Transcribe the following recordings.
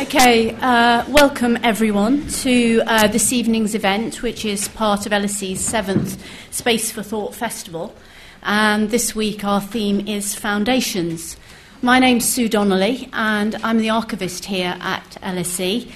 Okay, uh, welcome everyone to uh, this evening's event, which is part of LSE's seventh Space for Thought Festival. And this week our theme is Foundations. My name's Sue Donnelly, and I'm the archivist here at LSE.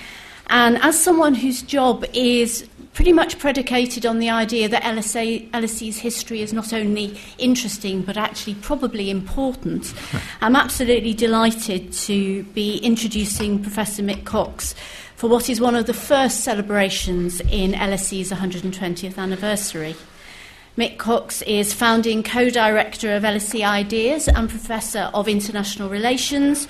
And as someone whose job is pretty much predicated on the idea that LSA, LSE's history is not only interesting but actually probably important. I'm absolutely delighted to be introducing Professor Mick Cox for what is one of the first celebrations in LSE's 120th anniversary. Mick Cox is founding co director of LSE Ideas and Professor of International Relations.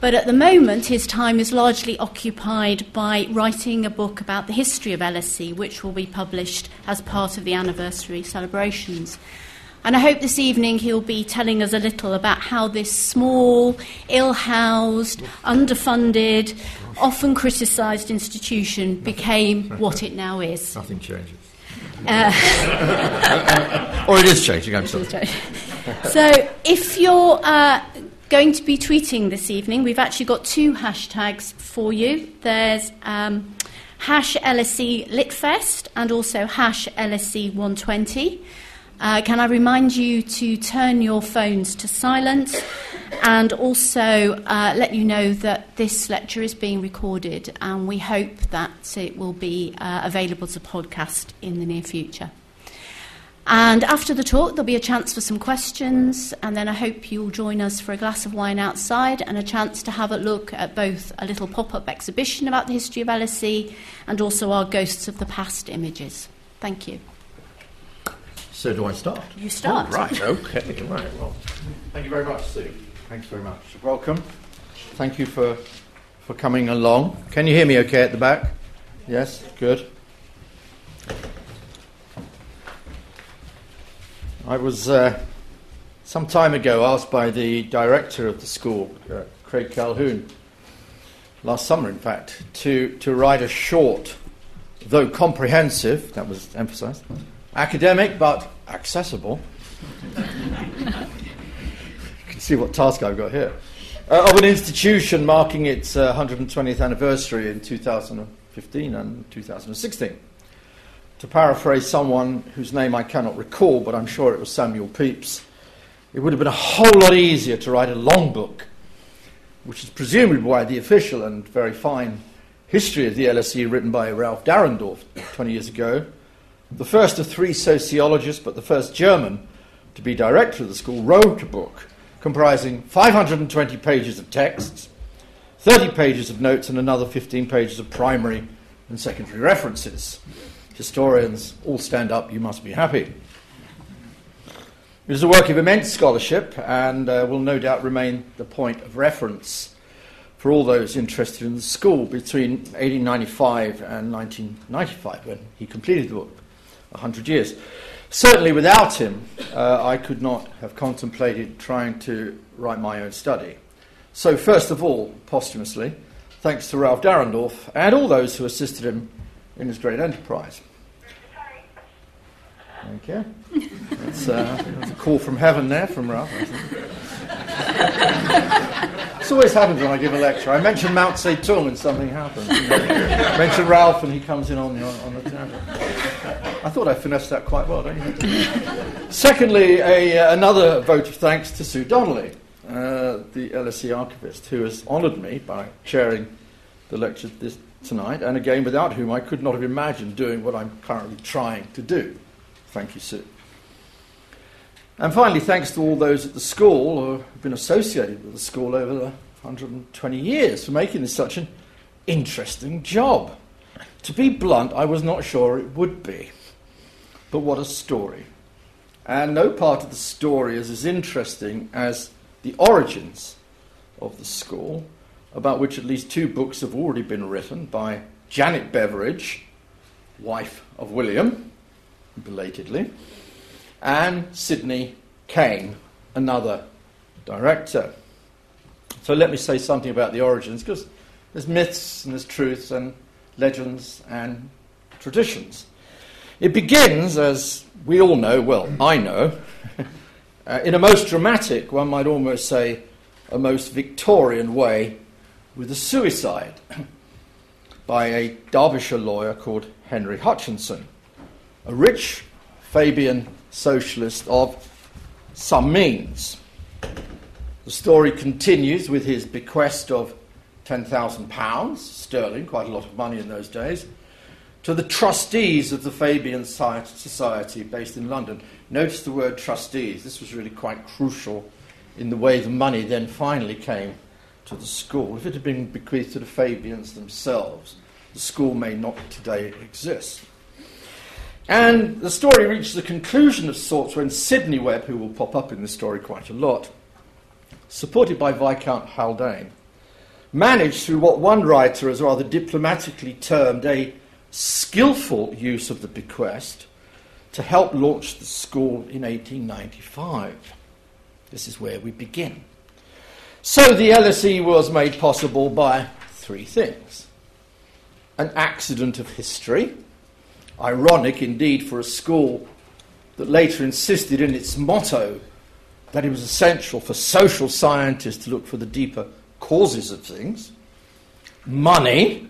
But at the moment, his time is largely occupied by writing a book about the history of LSE, which will be published as part of the anniversary celebrations. And I hope this evening he'll be telling us a little about how this small, ill housed, underfunded, often criticised institution became what it now is. Nothing changes. Uh, or it is changing, I'm sorry. so if you're uh, going to be tweeting this evening, we've actually got two hashtags for you. There's um, hash LSE Litfest and also hash LSE 120. Uh, can I remind you to turn your phones to silent and also uh, let you know that this lecture is being recorded and we hope that it will be uh, available to podcast in the near future. And after the talk, there'll be a chance for some questions, and then I hope you'll join us for a glass of wine outside and a chance to have a look at both a little pop up exhibition about the history of LSE and also our Ghosts of the Past images. Thank you. So do I start? You start. Oh, right, okay, right. Well, thank you very much, Sue. Thanks very much. Welcome. Thank you for, for coming along. Can you hear me okay at the back? Yes, good. I was uh, some time ago asked by the director of the school, uh, Craig Calhoun, last summer in fact, to, to write a short, though comprehensive, that was emphasized, academic but accessible. you can see what task I've got here. Uh, of an institution marking its 120th uh, anniversary in 2015 and 2016. To paraphrase someone whose name I cannot recall, but I'm sure it was Samuel Pepys, it would have been a whole lot easier to write a long book, which is presumably why the official and very fine history of the LSE written by Ralph Dahrendorf 20 years ago the first of three sociologists, but the first German to be director of the school, wrote a book comprising 520 pages of texts, 30 pages of notes, and another 15 pages of primary and secondary references. Historians all stand up, you must be happy. It is a work of immense scholarship and uh, will no doubt remain the point of reference for all those interested in the school between 1895 and 1995 when he completed the book. 100 years. Certainly, without him, uh, I could not have contemplated trying to write my own study. So, first of all, posthumously, thanks to Ralph Dahrendorf and all those who assisted him in his great enterprise. Thank you. That's, uh, that's a call from heaven there from Ralph. this always happens when I give a lecture. I mention Mao Zedong and something happens. You know. mention Ralph and he comes in on the, on the table. I thought I finessed that quite well, don't you? Secondly, a, uh, another vote of thanks to Sue Donnelly, uh, the LSE archivist, who has honoured me by chairing the lecture this, tonight, and again, without whom I could not have imagined doing what I'm currently trying to do. Thank you, Sue. And finally, thanks to all those at the school who have been associated with the school over the 120 years for making this such an interesting job. To be blunt, I was not sure it would be. But what a story. And no part of the story is as interesting as the origins of the school, about which at least two books have already been written by Janet Beveridge, wife of William, belatedly, and Sidney Caine, another director. So let me say something about the origins, because there's myths and there's truths and legends and traditions. It begins, as we all know, well, I know, uh, in a most dramatic, one might almost say, a most Victorian way with a suicide by a Derbyshire lawyer called Henry Hutchinson, a rich Fabian socialist of some means. The story continues with his bequest of £10,000 sterling, quite a lot of money in those days, to the trustees of the Fabian Society based in London. Notice the word trustees. This was really quite crucial in the way the money then finally came to the school. If it had been bequeathed to the Fabians themselves, the school may not today exist. And the story reaches a conclusion of sorts when Sidney Webb, who will pop up in the story quite a lot, supported by Viscount Haldane, managed through what one writer has rather diplomatically termed a skillful use of the bequest to help launch the school in 1895. This is where we begin. So the LSE was made possible by three things an accident of history, ironic indeed for a school that later insisted in its motto that it was essential for social scientists to look for the deeper causes of things, money,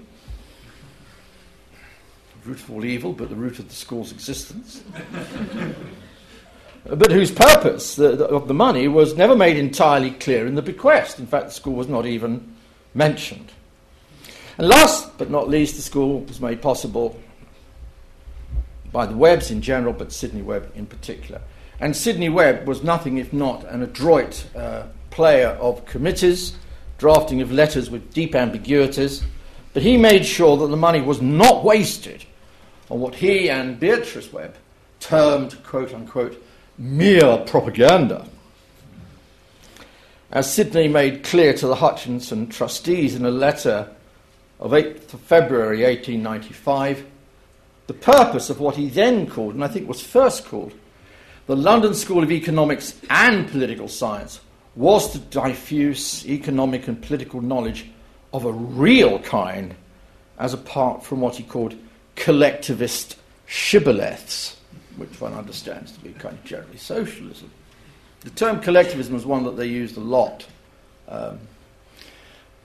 root of all evil, but the root of the school's existence. but whose purpose the, the, of the money was never made entirely clear in the bequest. In fact, the school was not even mentioned. And last but not least, the school was made possible by the Webbs in general, but Sidney Webb in particular. And Sidney Webb was nothing if not an adroit uh, player of committees, drafting of letters with deep ambiguities, but he made sure that the money was not wasted on what he and Beatrice Webb termed, quote unquote, mere propaganda. As Sidney made clear to the Hutchinson trustees in a letter of 8th February 1895, the purpose of what he then called, and I think was first called, the London School of Economics and Political Science was to diffuse economic and political knowledge of a real kind, as apart from what he called collectivist shibboleths, which one understands to be kind of generally socialism. The term collectivism is one that they used a lot. Um,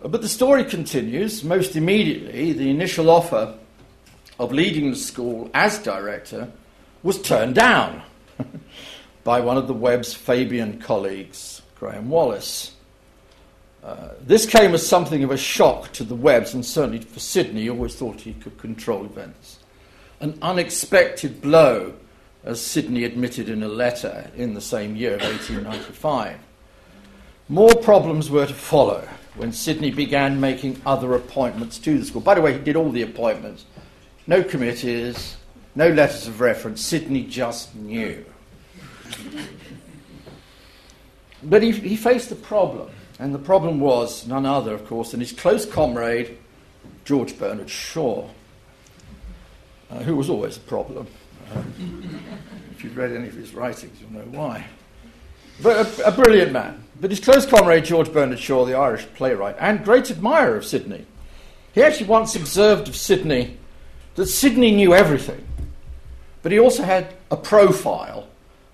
but the story continues. Most immediately, the initial offer of leading the school as director was turned down by one of the Webb's Fabian colleagues, Graham Wallas. Uh, this came as something of a shock to the Webbs, and certainly for Sidney, he always thought he could control events. An unexpected blow, as Sidney admitted in a letter in the same year of 1895. More problems were to follow when Sidney began making other appointments to the school. By the way, he did all the appointments. No committees, no letters of reference. Sidney just knew. But he, he faced a problem. And the problem was none other, of course, than his close comrade, George Bernard Shaw, uh, who was always a problem. Um, if you've read any of his writings, you'll know why. But a, a, brilliant man. But his close comrade, George Bernard Shaw, the Irish playwright, and great admirer of Sidney, he actually once observed of Sidney that Sidney knew everything, but he also had a profile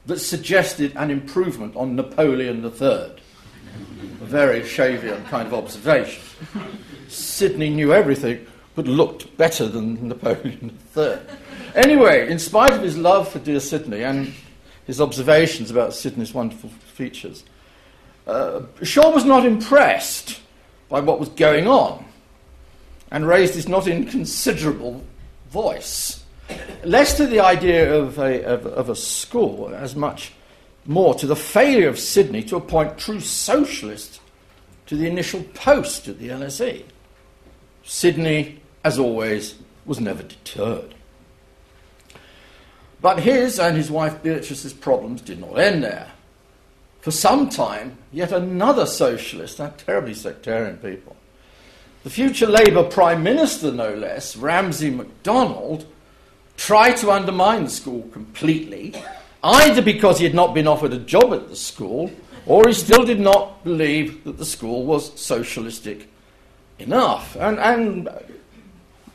that suggested an improvement on Napoleon III very Shavian kind of observation. Sidney knew everything, but looked better than Napoleon III. Anyway, in spite of his love for dear Sidney and his observations about Sidney's wonderful features, uh, Shaw was not impressed by what was going on and raised his not inconsiderable voice, less to the idea of a, of, of a school as much more to the failure of Sidney to appoint true socialists to the initial post at the LSE. Sidney, as always, was never deterred. But his and his wife Beatrice's problems did not end there. For some time, yet another socialist, that terribly sectarian people, the future Labour Prime Minister, no less, Ramsay MacDonald, tried to undermine the school completely either because he had not been offered a job at the school or he still did not believe that the school was socialistic enough. And, and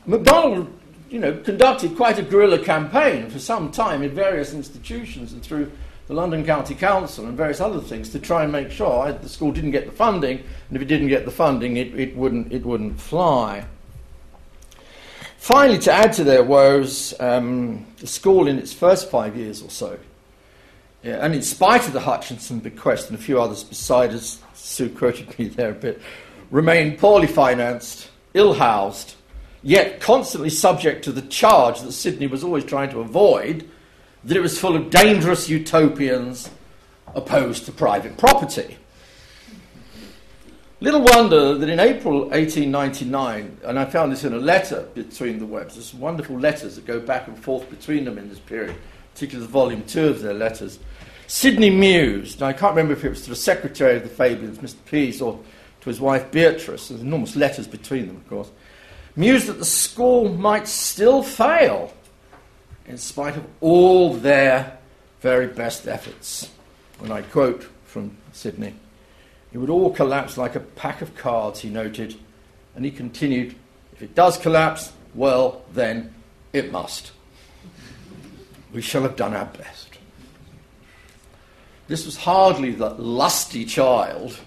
MacDonald, you know, conducted quite a guerrilla campaign for some time in various institutions and through the London County Council and various other things to try and make sure the school didn't get the funding, and if it didn't get the funding, it, it, wouldn't, it wouldn't fly. Finally, to add to their woes, um, the school in its first five years or so, yeah, and in spite of the Hutchinson bequest and a few others beside us, Sue quoted me there a bit, remained poorly financed, ill housed, yet constantly subject to the charge that Sidney was always trying to avoid that it was full of dangerous utopians opposed to private property. Little wonder that in April 1899, and I found this in a letter between the Webbs, there's wonderful letters that go back and forth between them in this period, particularly volume two of their letters. Sidney mused, I can't remember if it was to the secretary of the Fabians, Mr. Pease, or to his wife Beatrice, there's enormous letters between them, of course, mused that the school might still fail in spite of all their very best efforts. And I quote from Sidney It would all collapse like a pack of cards, he noted, and he continued, If it does collapse, well, then it must. We shall have done our best. This was hardly the lusty child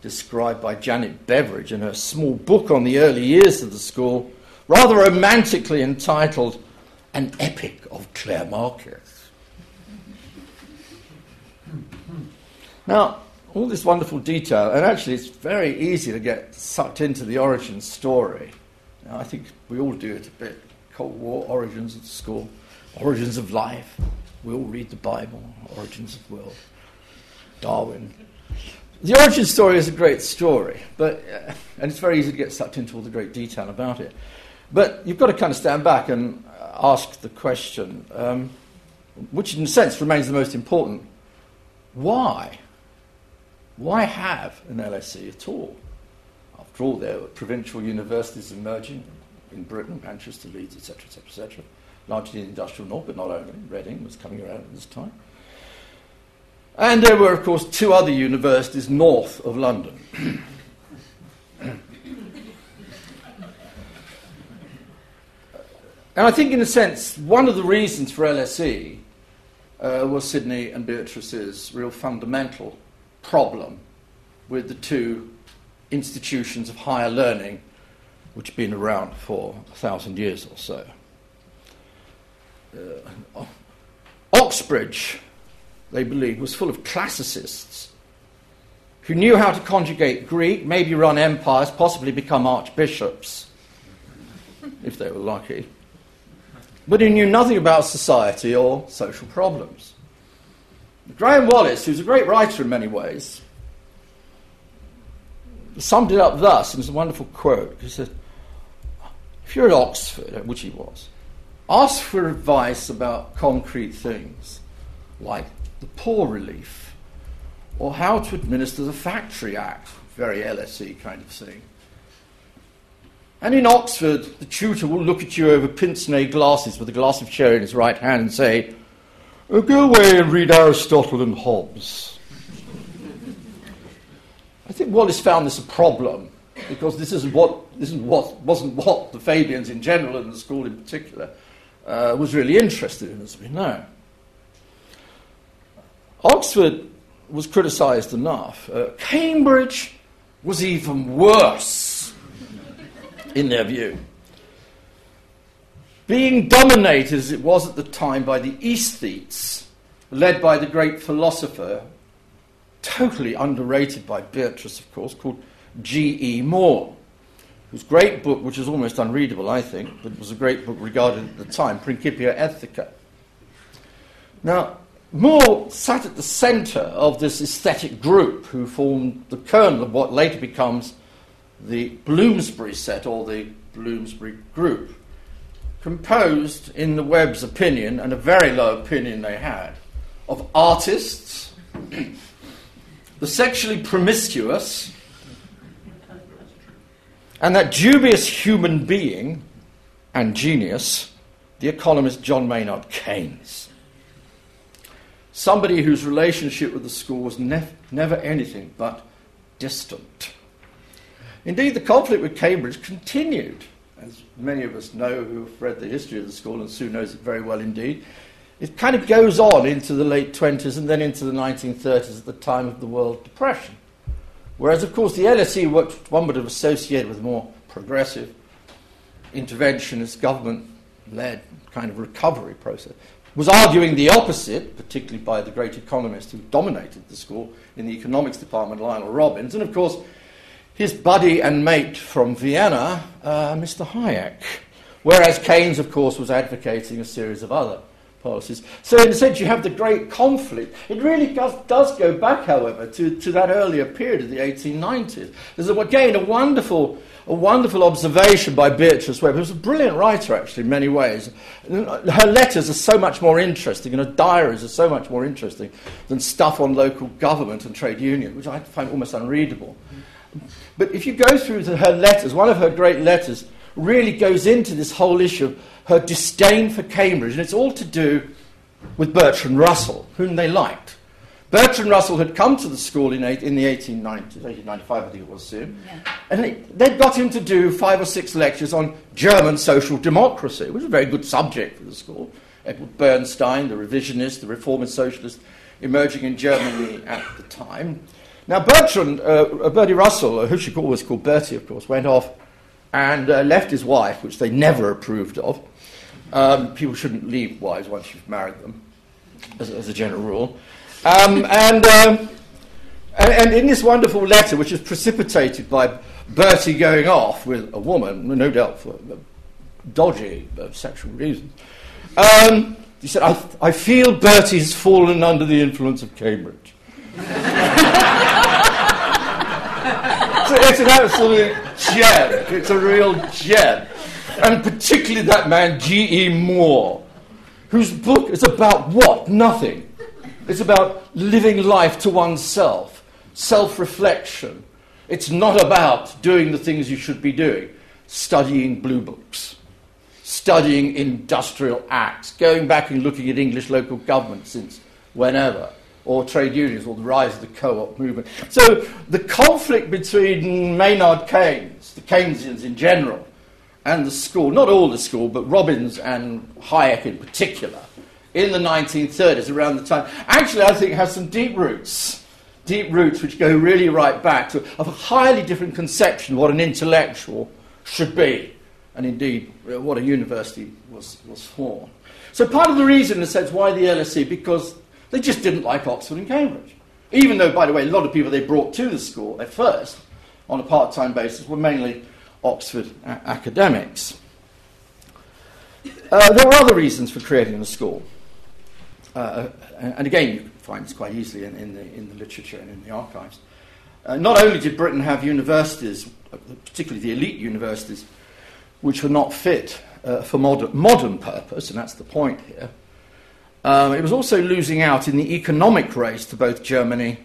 described by Janet Beveridge in her small book on the early years of the school, rather romantically entitled An Epic of Clare Markets. Now, all this wonderful detail, and actually it's very easy to get sucked into the origin story. Now, I think we all do it a bit. Cold War, origins the school, origins of life. We all read the Bible, origins of world, Darwin, the origin story is a great story, but, uh, and it's very easy to get sucked into all the great detail about it. But you've got to kind of stand back and ask the question, um, which in a sense remains the most important why? Why have an LSE at all? After all, there were provincial universities emerging in Britain, Manchester, Leeds, etc., etc., etc., largely the industrial north, but not only. Reading was coming around at this time. And there were, of course, two other universities north of London. and I think, in a sense, one of the reasons for LSE uh, was Sidney and Beatrice's real fundamental problem with the two institutions of higher learning which have been around for a thousand years or so. Uh, Oxbridge they believed, was full of classicists who knew how to conjugate Greek, maybe run empires, possibly become archbishops, if they were lucky, but who knew nothing about society or social problems. Graham Wallas, who's a great writer in many ways, summed it up thus, and it's a wonderful quote. He said, If you're at Oxford, which he was, ask for advice about concrete things like the poor relief, or how to administer the Factory Act, very LSE kind of thing. And in Oxford, the tutor will look at you over pince nez glasses with a glass of sherry in his right hand and say, oh, Go away and read Aristotle and Hobbes. I think Wallas found this a problem because this isn't what, this isn't what, wasn't what the Fabians in general and the school in particular uh, was really interested in, as we know. Oxford was criticised enough. Uh, Cambridge was even worse, in their view. Being dominated as it was at the time by the aesthetes, led by the great philosopher, totally underrated by Beatrice, of course, called G.E. Moore, whose great book, which is almost unreadable, I think, but was a great book regarded at the time, Principia Ethica. Now, Moore sat at the centre of this aesthetic group who formed the kernel of what later becomes the Bloomsbury set or the Bloomsbury group, composed, in the Webb's opinion, and a very low opinion they had, of artists, the sexually promiscuous, and that dubious human being and genius, the economist John Maynard Keynes somebody whose relationship with the school was nef- never anything but distant. Indeed, the conflict with Cambridge continued, as many of us know who have read the history of the school, and Sue knows it very well indeed. it kind of goes on into the late 20s and then into the 1930s at the time of the World Depression. Whereas, of course, the LSE, what one would have associated with more progressive interventionist, government led kind of recovery process, was arguing the opposite, particularly by the great economist who dominated the school in the economics department, Lionel Robbins, and of course his buddy and mate from Vienna, uh, Mr. Hayek. Whereas Keynes, of course, was advocating a series of other policies. So, in a sense, you have the great conflict. It really does, does go back, however, to, to that earlier period of the 1890s. There's, again, a wonderful, a wonderful observation by Beatrice Webb, who's a brilliant writer, actually, in many ways. Her letters are so much more interesting, and her diaries are so much more interesting than stuff on local government and trade union, which I find almost unreadable. But if you go through her letters, one of her great letters really goes into this whole issue of her disdain for Cambridge, and it's all to do with Bertrand Russell, whom they liked. Bertrand Russell had come to the school in, eight, in the 1890s, 1895 I think it was soon, yeah. and they, they'd got him to do five or six lectures on German social democracy, which was a very good subject for the school. Edward Bernstein, the revisionist, the reformist socialist, emerging in Germany at the time. Now, Bertrand, uh, Bertie Russell, uh, who she always called Bertie, of course, went off and uh, left his wife, which they never approved of. Um, people shouldn't leave wives once you've married them, as, as a general rule. Um, and, um, and, and, in this wonderful letter, which is precipitated by Bertie going off with a woman, no doubt for dodgy uh, sexual reasons, um, he said, I, I feel Bertie's fallen under the influence of Cambridge. it's, an absolute gem. It's a real gem. And particularly that man, G.E. Moore, whose book is about what? Nothing. It's about living life to oneself, self reflection. It's not about doing the things you should be doing, studying blue books, studying industrial acts, going back and looking at English local government since whenever or trade unions or the rise of the co-op movement. So the conflict between Maynard Keynes, the Keynesians in general, and the school, not all the school, but Robbins and Hayek in particular, in the 1930s, around the time, actually I think has some deep roots. Deep roots which go really right back to a highly different conception of what an intellectual should be, and indeed uh, what a university was, was for. So part of the reason, in a sense, why the LSE, because they just didn't like Oxford and Cambridge. Even though, by the way, a lot of people they brought to the school at first, on a part time basis, were mainly Oxford academics. Uh, there were other reasons for creating the school. Uh, and again, you can find this quite easily in, in, the, in the literature and in the archives. Uh, not only did Britain have universities, particularly the elite universities, which were not fit uh, for modern, modern purpose, and that's the point here, um, it was also losing out in the economic race to both Germany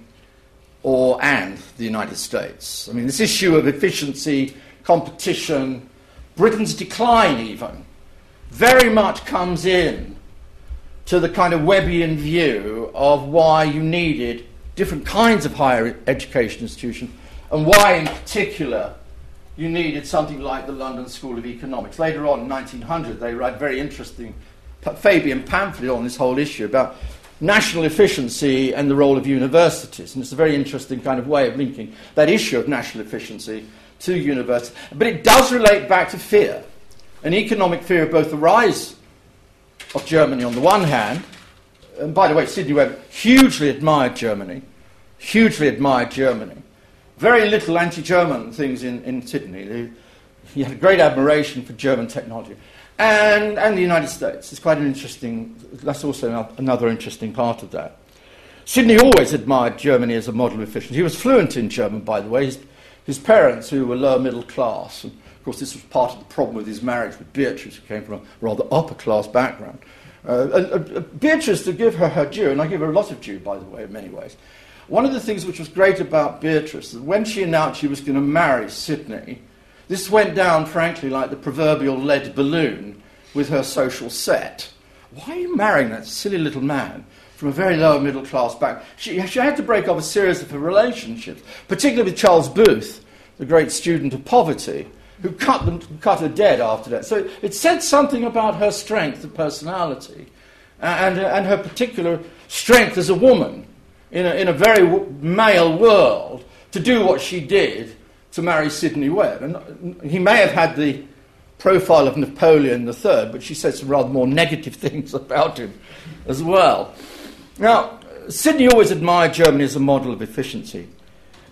or and the United States. I mean, this issue of efficiency, competition, Britain's decline even, very much comes in to the kind of Webbian view of why you needed different kinds of higher education institutions and why, in particular, you needed something like the London School of Economics. Later on, in 1900, they write very interesting Fabian pamphlet on this whole issue about national efficiency and the role of universities. And it's a very interesting kind of way of linking that issue of national efficiency to university. But it does relate back to fear an economic fear of both the rise of Germany on the one hand, and by the way, Sidney Webb hugely admired Germany, hugely admired Germany. Very little anti German things in, in Sidney. He had a great admiration for German technology and, and the United States. It's quite an interesting, that's also another interesting part of that. Sidney always admired Germany as a model of efficiency. He was fluent in German, by the way. His, his parents, who were lower middle class, and of course, this was part of the problem with his marriage with Beatrice, who came from a rather upper class background. Uh, uh, uh, Beatrice, to give her her due, and I give her a lot of due, by the way, in many ways, one of the things which was great about Beatrice, that when she announced she was going to marry Sidney, this went down, frankly, like the proverbial lead balloon with her social set. Why are you marrying that silly little man from a very lower middle class background? She, she had to break off a series of her relationships, particularly with Charles Booth, the great student of poverty, who cut, them, cut her dead after that. So it said something about her strength of personality and, uh, and her particular strength as a woman in a, in a very male world to do what she did to marry Sidney Webb. And uh, he may have had the profile of Napoleon III, but she said some rather more negative things about him as well. Now, Sidney always admired Germany as a model of efficiency.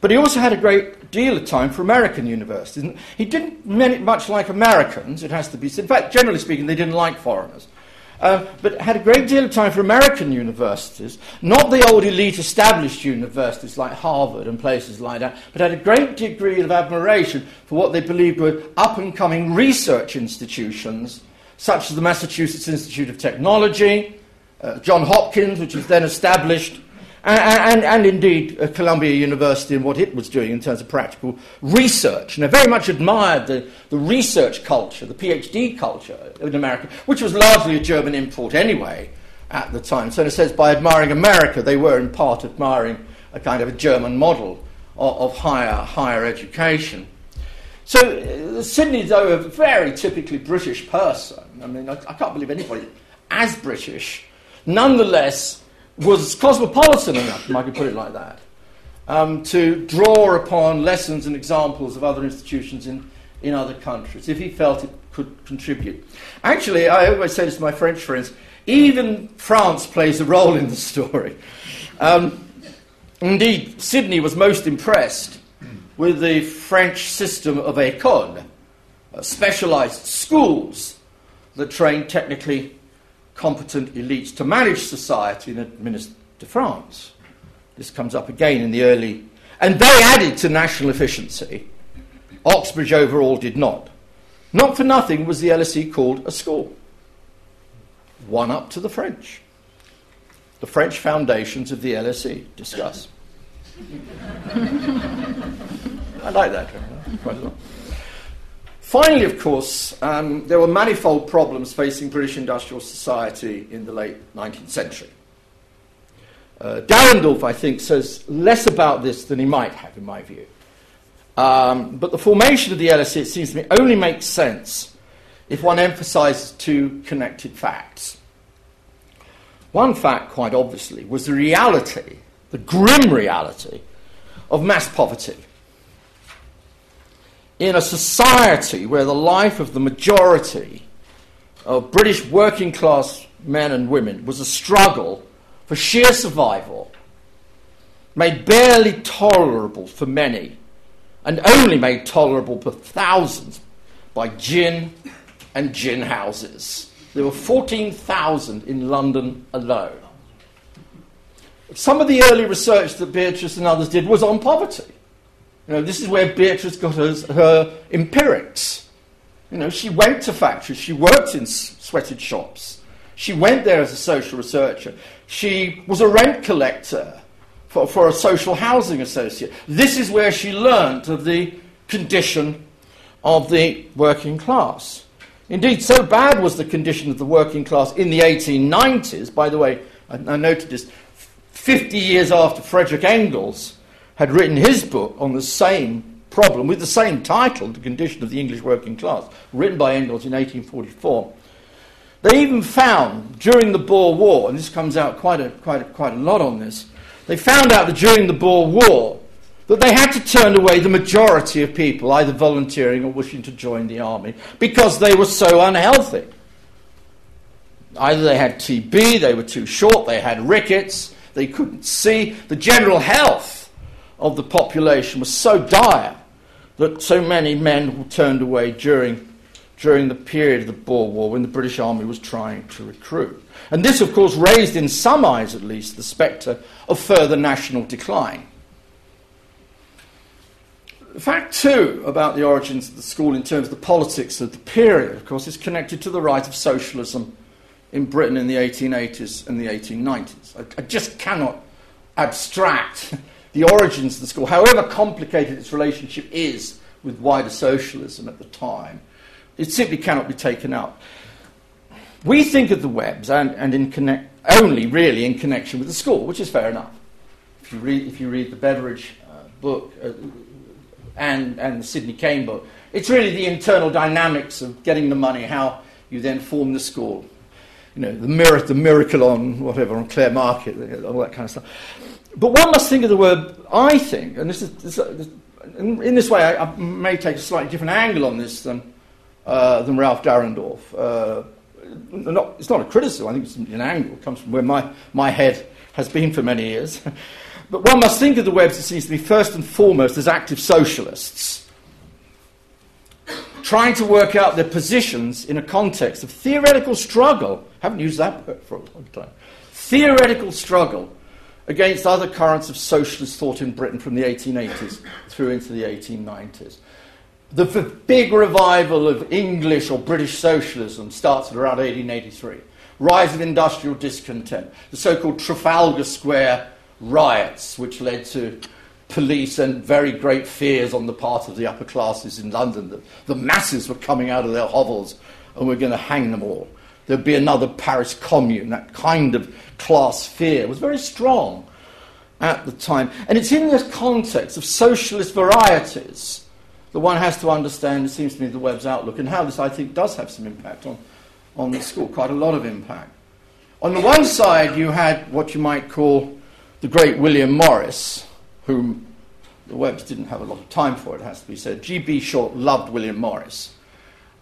But he also had a great deal of time for American universities. He didn't much like Americans, it has to be said. In fact, generally speaking, they didn't like foreigners. Uh, but had a great deal of time for American universities, not the old elite established universities like Harvard and places like that, but had a great degree of admiration for what they believed were up and coming research institutions, such as the Massachusetts Institute of Technology, uh, John Hopkins, which was then established, and, and, and indeed uh, Columbia University and what it was doing in terms of practical research. And I very much admired the, the research culture, the PhD culture in America, which was largely a German import anyway at the time. So, in a sense, by admiring America, they were in part admiring a kind of a German model of, of higher, higher education. So, uh, Sidney, though a very typically British person, I mean, I, I can't believe anybody as British, nonetheless was cosmopolitan enough, if I could put it like that, um, to draw upon lessons and examples of other institutions in, in other countries, if he felt it could contribute. Actually, I always say this to my French friends even France plays a role in the story. Um, indeed, Sidney was most impressed with the French system of école, uh, specialized schools that train technically competent elites to manage society and administer France. This comes up again in the early. And they added to national efficiency. Oxbridge overall did not. Not for nothing was the LSE called a school. One up to the French. The French foundations of the LSE. Discuss. I like that quite a lot. Finally, of course, um, there were manifold problems facing British industrial society in the late 19th century. Uh, I think, says less about this than he might have, in my view. Um, but the formation of the LSE, it seems to me, only makes sense if one emphasizes two connected facts. One fact, quite obviously, was the reality, the grim reality, of mass poverty in a society where the life of the majority of British working class men and women was a struggle for sheer survival, made barely tolerable for many, and only made tolerable for thousands by gin and gin houses. There were 14,000 in London alone. Some of the early research that Beatrice and others did was on poverty. You know, this is where Beatrice got her, her empirics. You know, she went to factories, she worked in sweated shops, she went there as a social researcher, she was a rent collector for, for a social housing associate. This is where she learnt of the condition of the working class. Indeed, so bad was the condition of the working class in the 1890s. By the way, I, I noted this 50 years after Frederick Engels had written his book on the same problem with the same title, The Condition of the English Working Class, written by Engels in 1844. They even found during the Boer War, and this comes out quite a, quite a, quite a lot on this, they found out that during the Boer War that they had to turn away the majority of people either volunteering or wishing to join the army because they were so unhealthy. Either they had TB, they were too short, they had rickets, they couldn't see. The general health of the population was so dire that so many men were turned away during, during the period of the Boer War when the British Army was trying to recruit. And this, of course, raised in some eyes at least the spectre of further national decline. Fact two about the origins of the school in terms of the politics of the period, of course, is connected to the rise of socialism in Britain in the 1880s and the 1890s. I, I just cannot abstract the origins of the school, however complicated its relationship is with wider socialism at the time, it simply cannot be taken out. We think of the Webbs and, and in connect, only really in connection with the school, which is fair enough. If you read, if you read the Beveridge uh, book uh, and, and the Sidney Caine book, it's really the internal dynamics of getting the money, how you then form the school. you know, the, mir- the miracle on whatever, on Clare Market, all that kind of stuff. But one must think of the word, I think, and this is, this, this, in, this way I, I, may take a slightly different angle on this than, uh, than Ralph Dahrendorf. Uh, not, it's not a criticism, I think it's an angle. It comes from where my, my head has been for many years. but one must think of the Webbs, it seems to me, first and foremost as active socialists, trying to work out their positions in a context of theoretical struggle. I haven't used that word for a long time. Theoretical struggle against other currents of socialist thought in Britain from the 1880s through into the 1890s. The big revival of English or British socialism starts at around 1883. Rise of industrial discontent, the so called Trafalgar Square riots, which led to police and very great fears on the part of the upper classes in London that the masses were coming out of their hovels and were going to hang them all. There'd be another Paris commune. That kind of class fear was very strong at the time. And it's in this context of socialist varieties that one has to understand, it seems to me, the Webb's outlook and how this, I think, does have some impact on, on the school, quite a lot of impact. On the one side, you had what you might call the great William Morris, whom the Webbs didn't have a lot of time for, it has to be said. G.B. Shaw loved William Morris.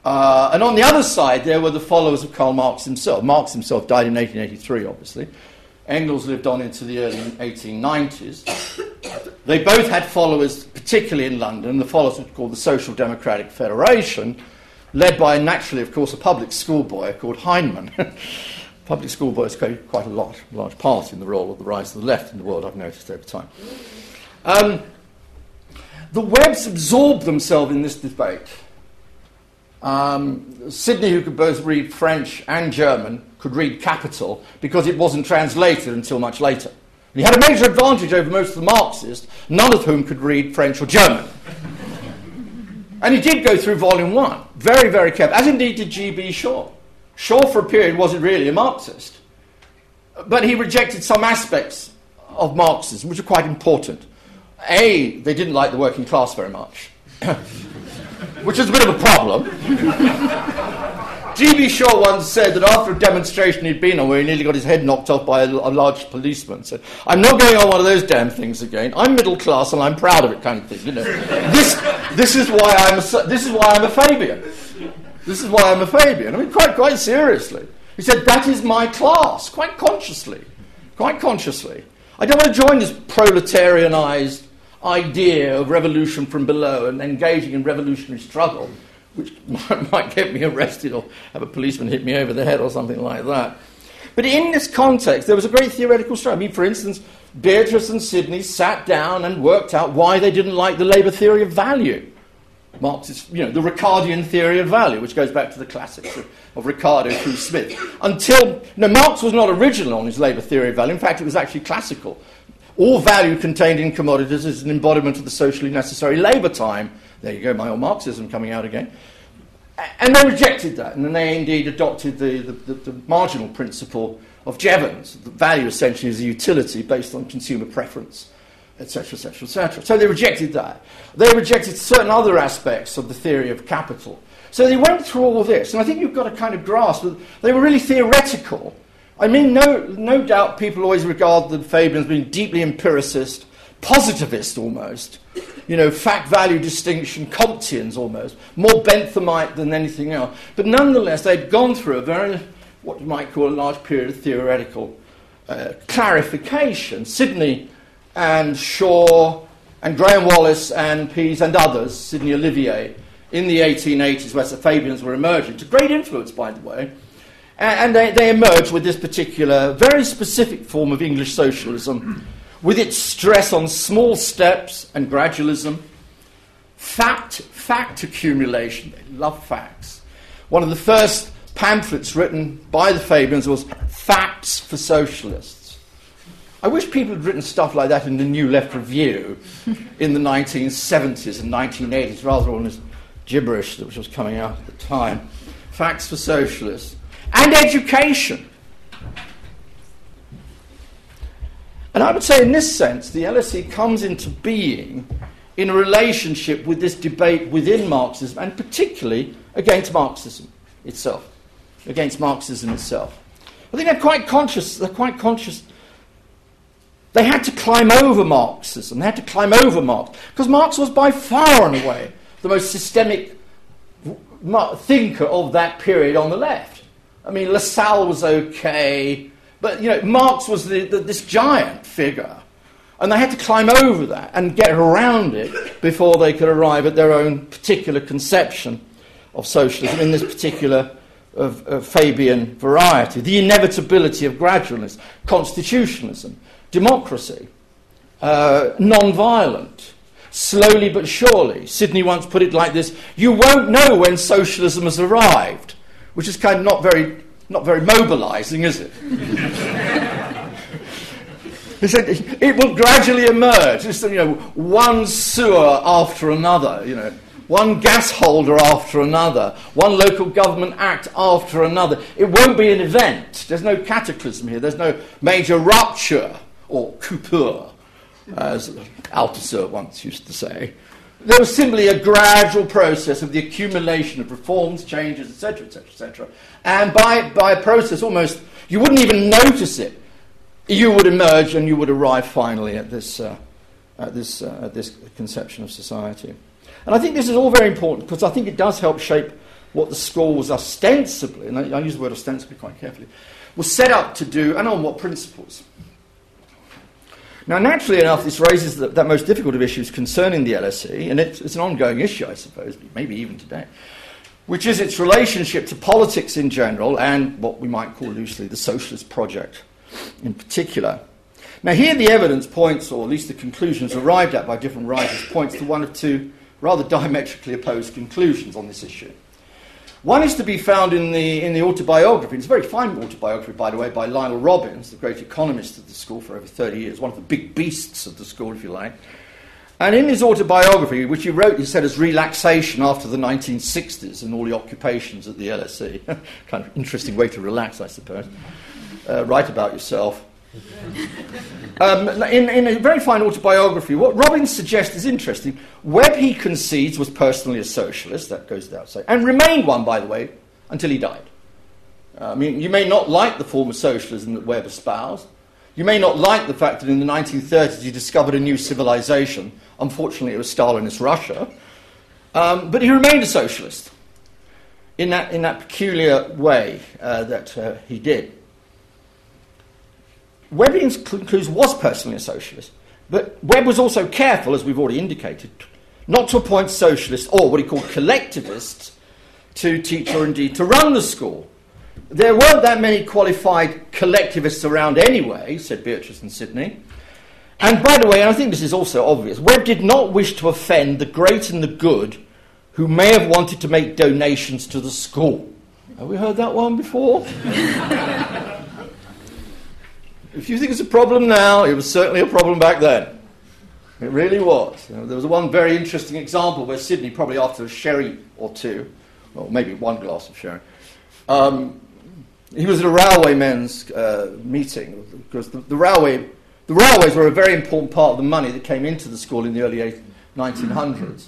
Uh, and on the other side, there were the followers of Karl Marx himself. Marx himself died in 1883, obviously. Engels lived on into the early 1890s. They both had followers, particularly in London. The followers were called the Social Democratic Federation, led by, naturally, of course, a public schoolboy called Hyndman. public schoolboys played quite a lot, a large part in the role of the rise of the left in the world, I've noticed over time. Um, the Webbs absorbed themselves in this debate. Um, Sidney, who could both read French and German, could read Capital because it wasn't translated until much later. He had a major advantage over most of the Marxists, none of whom could read French or German. and he did go through Volume 1, very, very carefully, as indeed did G.B. Shaw. Shaw, for a period, wasn't really a Marxist, but he rejected some aspects of Marxism, which are quite important. A, they didn't like the working class very much, which is a bit of a problem. G.B. Shaw once said that after a demonstration he'd been on where he nearly got his head knocked off by a, a, large policeman, said, I'm not going on one of those damn things again. I'm middle class and I'm proud of it, kind of thing. You know, this, this, is why I'm a, this is why I'm a Fabian. This is why I'm a Fabian. I mean, quite, quite seriously. He said, That is my class, quite consciously. Quite consciously. I don't want to join this proletarianized idea of revolution from below and engaging in revolutionary struggle which might get me arrested or have a policeman hit me over the head or something like that. But in this context, there was a great theoretical struggle. I mean, for instance, Beatrice and Sidney sat down and worked out why they didn't like the labour theory of value. Marxist, you know, the Ricardian theory of value, which goes back to the classics of, of Ricardo through Smith. Until, no, Marx was not original on his labour theory of value. In fact, it was actually classical. All value contained in commodities is an embodiment of the socially necessary labour time there you go, my old Marxism coming out again. And they rejected that, and then they indeed adopted the, the, the, the marginal principle of Jevons. The value essentially is a utility based on consumer preference, etc., etc., etc. So they rejected that. They rejected certain other aspects of the theory of capital. So they went through all this, and I think you've got to kind of grasp that they were really theoretical. I mean, no, no doubt people always regard the Fabians as being deeply empiricist, positivist almost you know, fact value distinction, Comteans almost, more Benthamite than anything else. But nonetheless, they've gone through a very, what you might call a large period of theoretical uh, clarification. Sidney and Shaw and Graham Wallas and Pease and others, Sidney Olivier, in the 1880s, where the Fabians were emerging, to great influence, by the way. And they, they emerged with this particular, very specific form of English socialism with its stress on small steps and gradualism, fact, fact accumulation. They love facts. One of the first pamphlets written by the Fabians was Facts for Socialists. I wish people had written stuff like that in the New Left Review in the 1970s and 1980s, rather than all this gibberish that was coming out at the time. Facts for Socialists. And education. And I would say, in this sense, the LSE comes into being in a relationship with this debate within Marxism, and particularly against Marxism itself, against Marxism itself. I think they're quite conscious. They're quite conscious. They had to climb over Marxism. They had to climb over Marx because Marx was by far and away the most systemic thinker of that period on the left. I mean, Lassalle was okay, but you know, Marx was the, the, this giant figure, and they had to climb over that and get around it before they could arrive at their own particular conception of socialism in this particular of, of Fabian variety. The inevitability of gradualism, constitutionalism, democracy, uh, non-violent, slowly but surely. Sidney once put it like this: "You won't know when socialism has arrived," which is kind of not very, not very mobilising, is it? he said it will gradually emerge. Just you know, one sewer after another. You know one gas holder after another, one local government act after another. It won't be an event. There's no cataclysm here. There's no major rupture or coupure, as Althusser once used to say. There was simply a gradual process of the accumulation of reforms, changes, etc., etc., etc. And by, by a process almost, you wouldn't even notice it. You would emerge and you would arrive finally at this, uh, at this, uh, at this conception of society. And I think this is all very important because I think it does help shape what the school was ostensibly, and I, I use the word ostensibly quite carefully, was set up to do and on what principles. Now, naturally enough, this raises the, that most difficult of issues concerning the LSE, and it's, it's an ongoing issue, I suppose, maybe even today, which is its relationship to politics in general and what we might call loosely the socialist project in particular. Now, here the evidence points, or at least the conclusions arrived at by different writers, points to one of two rather diametrically opposed conclusions on this issue. One is to be found in the, in the autobiography. It's a very fine autobiography, by the way, by Lionel Robbins, the great economist of the school for over 30 years, one of the big beasts of the school, if you like. And in his autobiography, which he wrote, he said, as relaxation after the 1960s and all the occupations at the LSE. kind of interesting way to relax, I suppose. Uh, write about yourself. Um, in, in, a very fine autobiography, what Robbins suggests is interesting. Webb, he concedes, was personally a socialist, that goes without saying, and remained one, by the way, until he died. Uh, I mean, you may not like the form of socialism that Webb espoused. You may not like the fact that in the 1930s he discovered a new civilization. Unfortunately, it was Stalinist Russia. Um, but he remained a socialist in that, in that peculiar way uh, that uh, he did. Webb concludes was personally a socialist, but Webb was also careful, as we've already indicated, not to appoint socialists or what he called collectivists to teach or indeed to run the school. There weren't that many qualified collectivists around anyway, said Beatrice and Sidney. And by the way, and I think this is also obvious, Webb did not wish to offend the great and the good who may have wanted to make donations to the school. Have we heard that one before? If you think it's a problem now, it was certainly a problem back then. It really was. You know, there was one very interesting example where Sidney, probably after a sherry or two, or maybe one glass of sherry, um, he was at a railwaymen's uh, meeting because the, the, railway, the railways were a very important part of the money that came into the school in the early 1900s.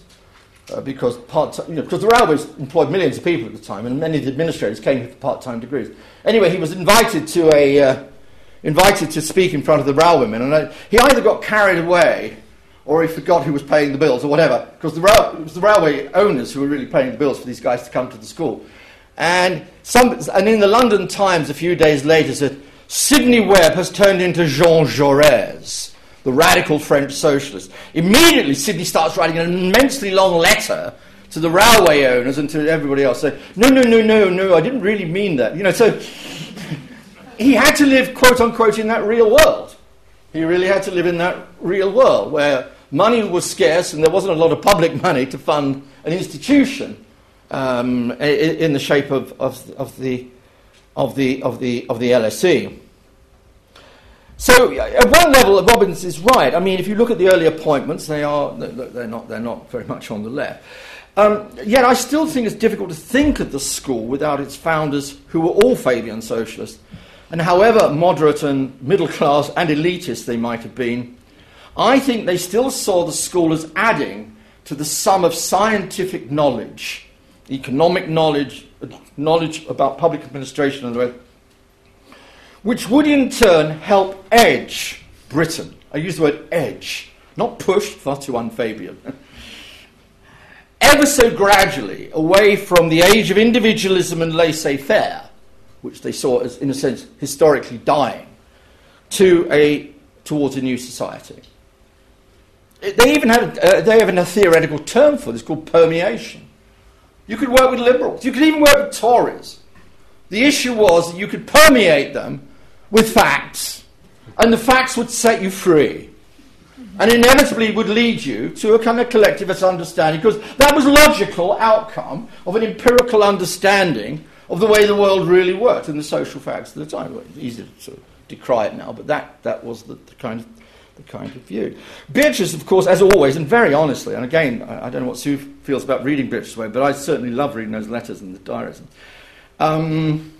Uh, because part you know, because the railways employed millions of people at the time, and many of the administrators came with part-time degrees. Anyway, he was invited to a uh, invited to speak in front of the railwaymen, and I, he either got carried away or he forgot who was paying the bills or whatever, because the rail, it was the railway owners who were really paying the bills for these guys to come to the school. And, some, and in the London Times a few days later said, Sidney Webb has turned into Jean Jaurès, the radical French socialist. Immediately, Sidney starts writing an immensely long letter to the railway owners and to everybody else saying, no, no, no, no, no, I didn't really mean that. You know, so he had to live, quote unquote, in that real world. He really had to live in that real world where money was scarce and there wasn't a lot of public money to fund an institution um, in the shape of, of, of, the, of, the, of, the, of the LSE. So, at one level, Robbins is right. I mean, if you look at the early appointments, they are, they're, not, they're not very much on the left. Um, yet I still think it's difficult to think of the school without its founders, who were all Fabian socialists, and however moderate and middle class and elitist they might have been, I think they still saw the school as adding to the sum of scientific knowledge, economic knowledge, knowledge about public administration and the way, which would in turn help edge Britain. I use the word edge, not push, far too unfabian. Ever so gradually away from the age of individualism and laissez faire, which they saw as, in a sense, historically dying, to a, towards a new society. They even have, uh, they have a theoretical term for this called permeation. You could work with liberals. You could even work with Tories. The issue was that you could permeate them with facts, and the facts would set you free. And inevitably would lead you to a kind of collectivist understanding, because that was logical outcome of an empirical understanding of the way the world really worked and the social facts of the time. Well, it's easy to sort of decry it now, but that, that was the, the kind of the kind of view. Beatrice, of course, as always, and very honestly, and again, I, I don't know what Sue feels about reading Beatrice's way, but I certainly love reading those letters and the diaries. Um,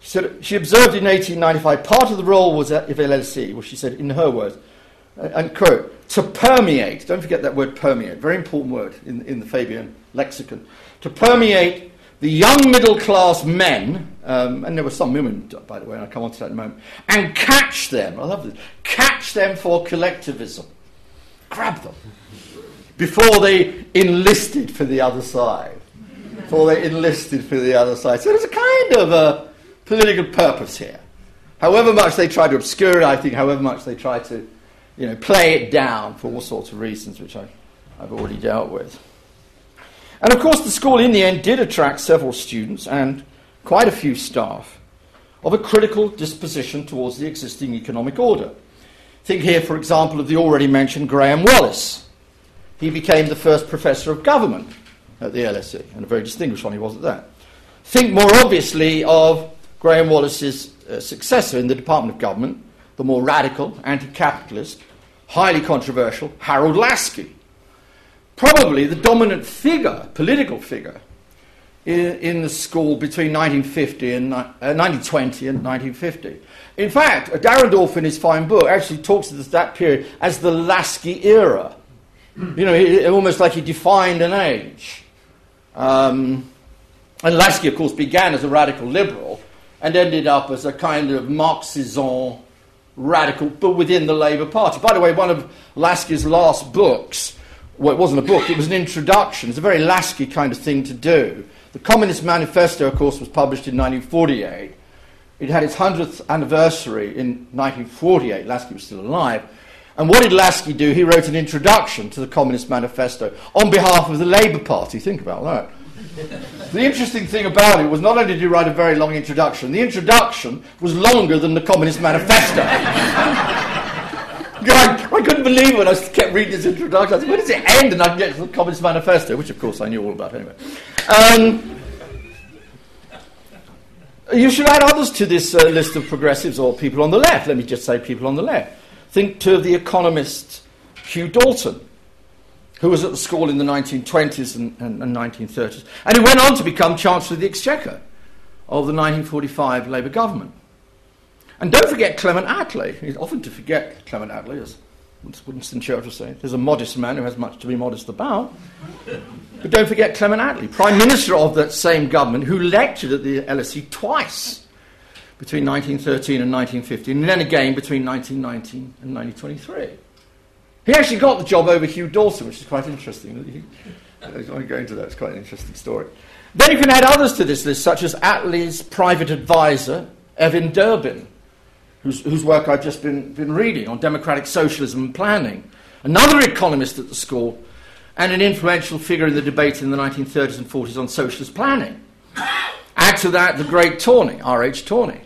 she, said, she observed in 1895 part of the role was of LSE, where she said, in her words, uh, and quote, to permeate, don't forget that word permeate, very important word in, in the Fabian lexicon, to permeate the young middle class men, um, and there were some women, by the way, and I'll come on to that in a moment, and catch them, I love this, catch them for collectivism. Grab them. Before they enlisted for the other side. Before they enlisted for the other side. So there's a kind of a political purpose here. However much they try to obscure it, I think, however much they try to you know, play it down for all sorts of reasons, which I, I've already dealt with. And of course, the school in the end did attract several students and quite a few staff of a critical disposition towards the existing economic order. Think here, for example, of the already mentioned Graham Wallas. He became the first professor of government at the LSE, and a very distinguished one he was at that. Think more obviously of Graham Wallas's uh, successor in the Department of Government, the more radical, anti capitalist, highly controversial Harold Laski probably the dominant figure, political figure, in, in the school between 1950 and uh, 1920 and 1950. In fact, Dahrendorf in his fine book actually talks of that period as the Laski era. You know, he, almost like he defined an age. Um, and Laski, of course, began as a radical liberal and ended up as a kind of Marxist radical, but within the Labour Party. By the way, one of Laski's last books well, it wasn't a book, it was an introduction. It's a very Laski kind of thing to do. The Communist Manifesto, of course, was published in 1948. It had its 100th anniversary in 1948. Laski was still alive. And what did Laski do? He wrote an introduction to the Communist Manifesto on behalf of the Labour Party. Think about that. the interesting thing about it was not only did he write a very long introduction, the introduction was longer than the Communist Manifesto. I, I couldn't believe it when I kept reading this introduction. I said, when does it end? And I'd get to the Communist Manifesto, which of course I knew all about anyway. Um, you should add others to this uh, list of progressives or people on the left. Let me just say people on the left. Think to the economist Hugh Dalton, who was at the school in the 1920s and, and, and 1930s, and who went on to become Chancellor of the Exchequer of the 1945 Labour government. And don't forget Clement Attlee. It's often to forget Clement Attlee, as Winston Churchill said. There's a modest man who has much to be modest about. But don't forget Clement Attlee, Prime Minister of that same government, who lectured at the LSE twice between 1913 and 1915, and then again between 1919 and 1923. He actually got the job over Hugh Dalton, which is quite interesting. I won't go into that, it's quite an interesting story. Then you can add others to this list, such as Attlee's private advisor, Evan Durbin, whose, whose work I've just been, been reading on democratic socialism and planning, another economist at the school, and an influential figure in the debate in the 1930s and 40s on socialist planning. Add to that the great Tawney, R.H. Tawney,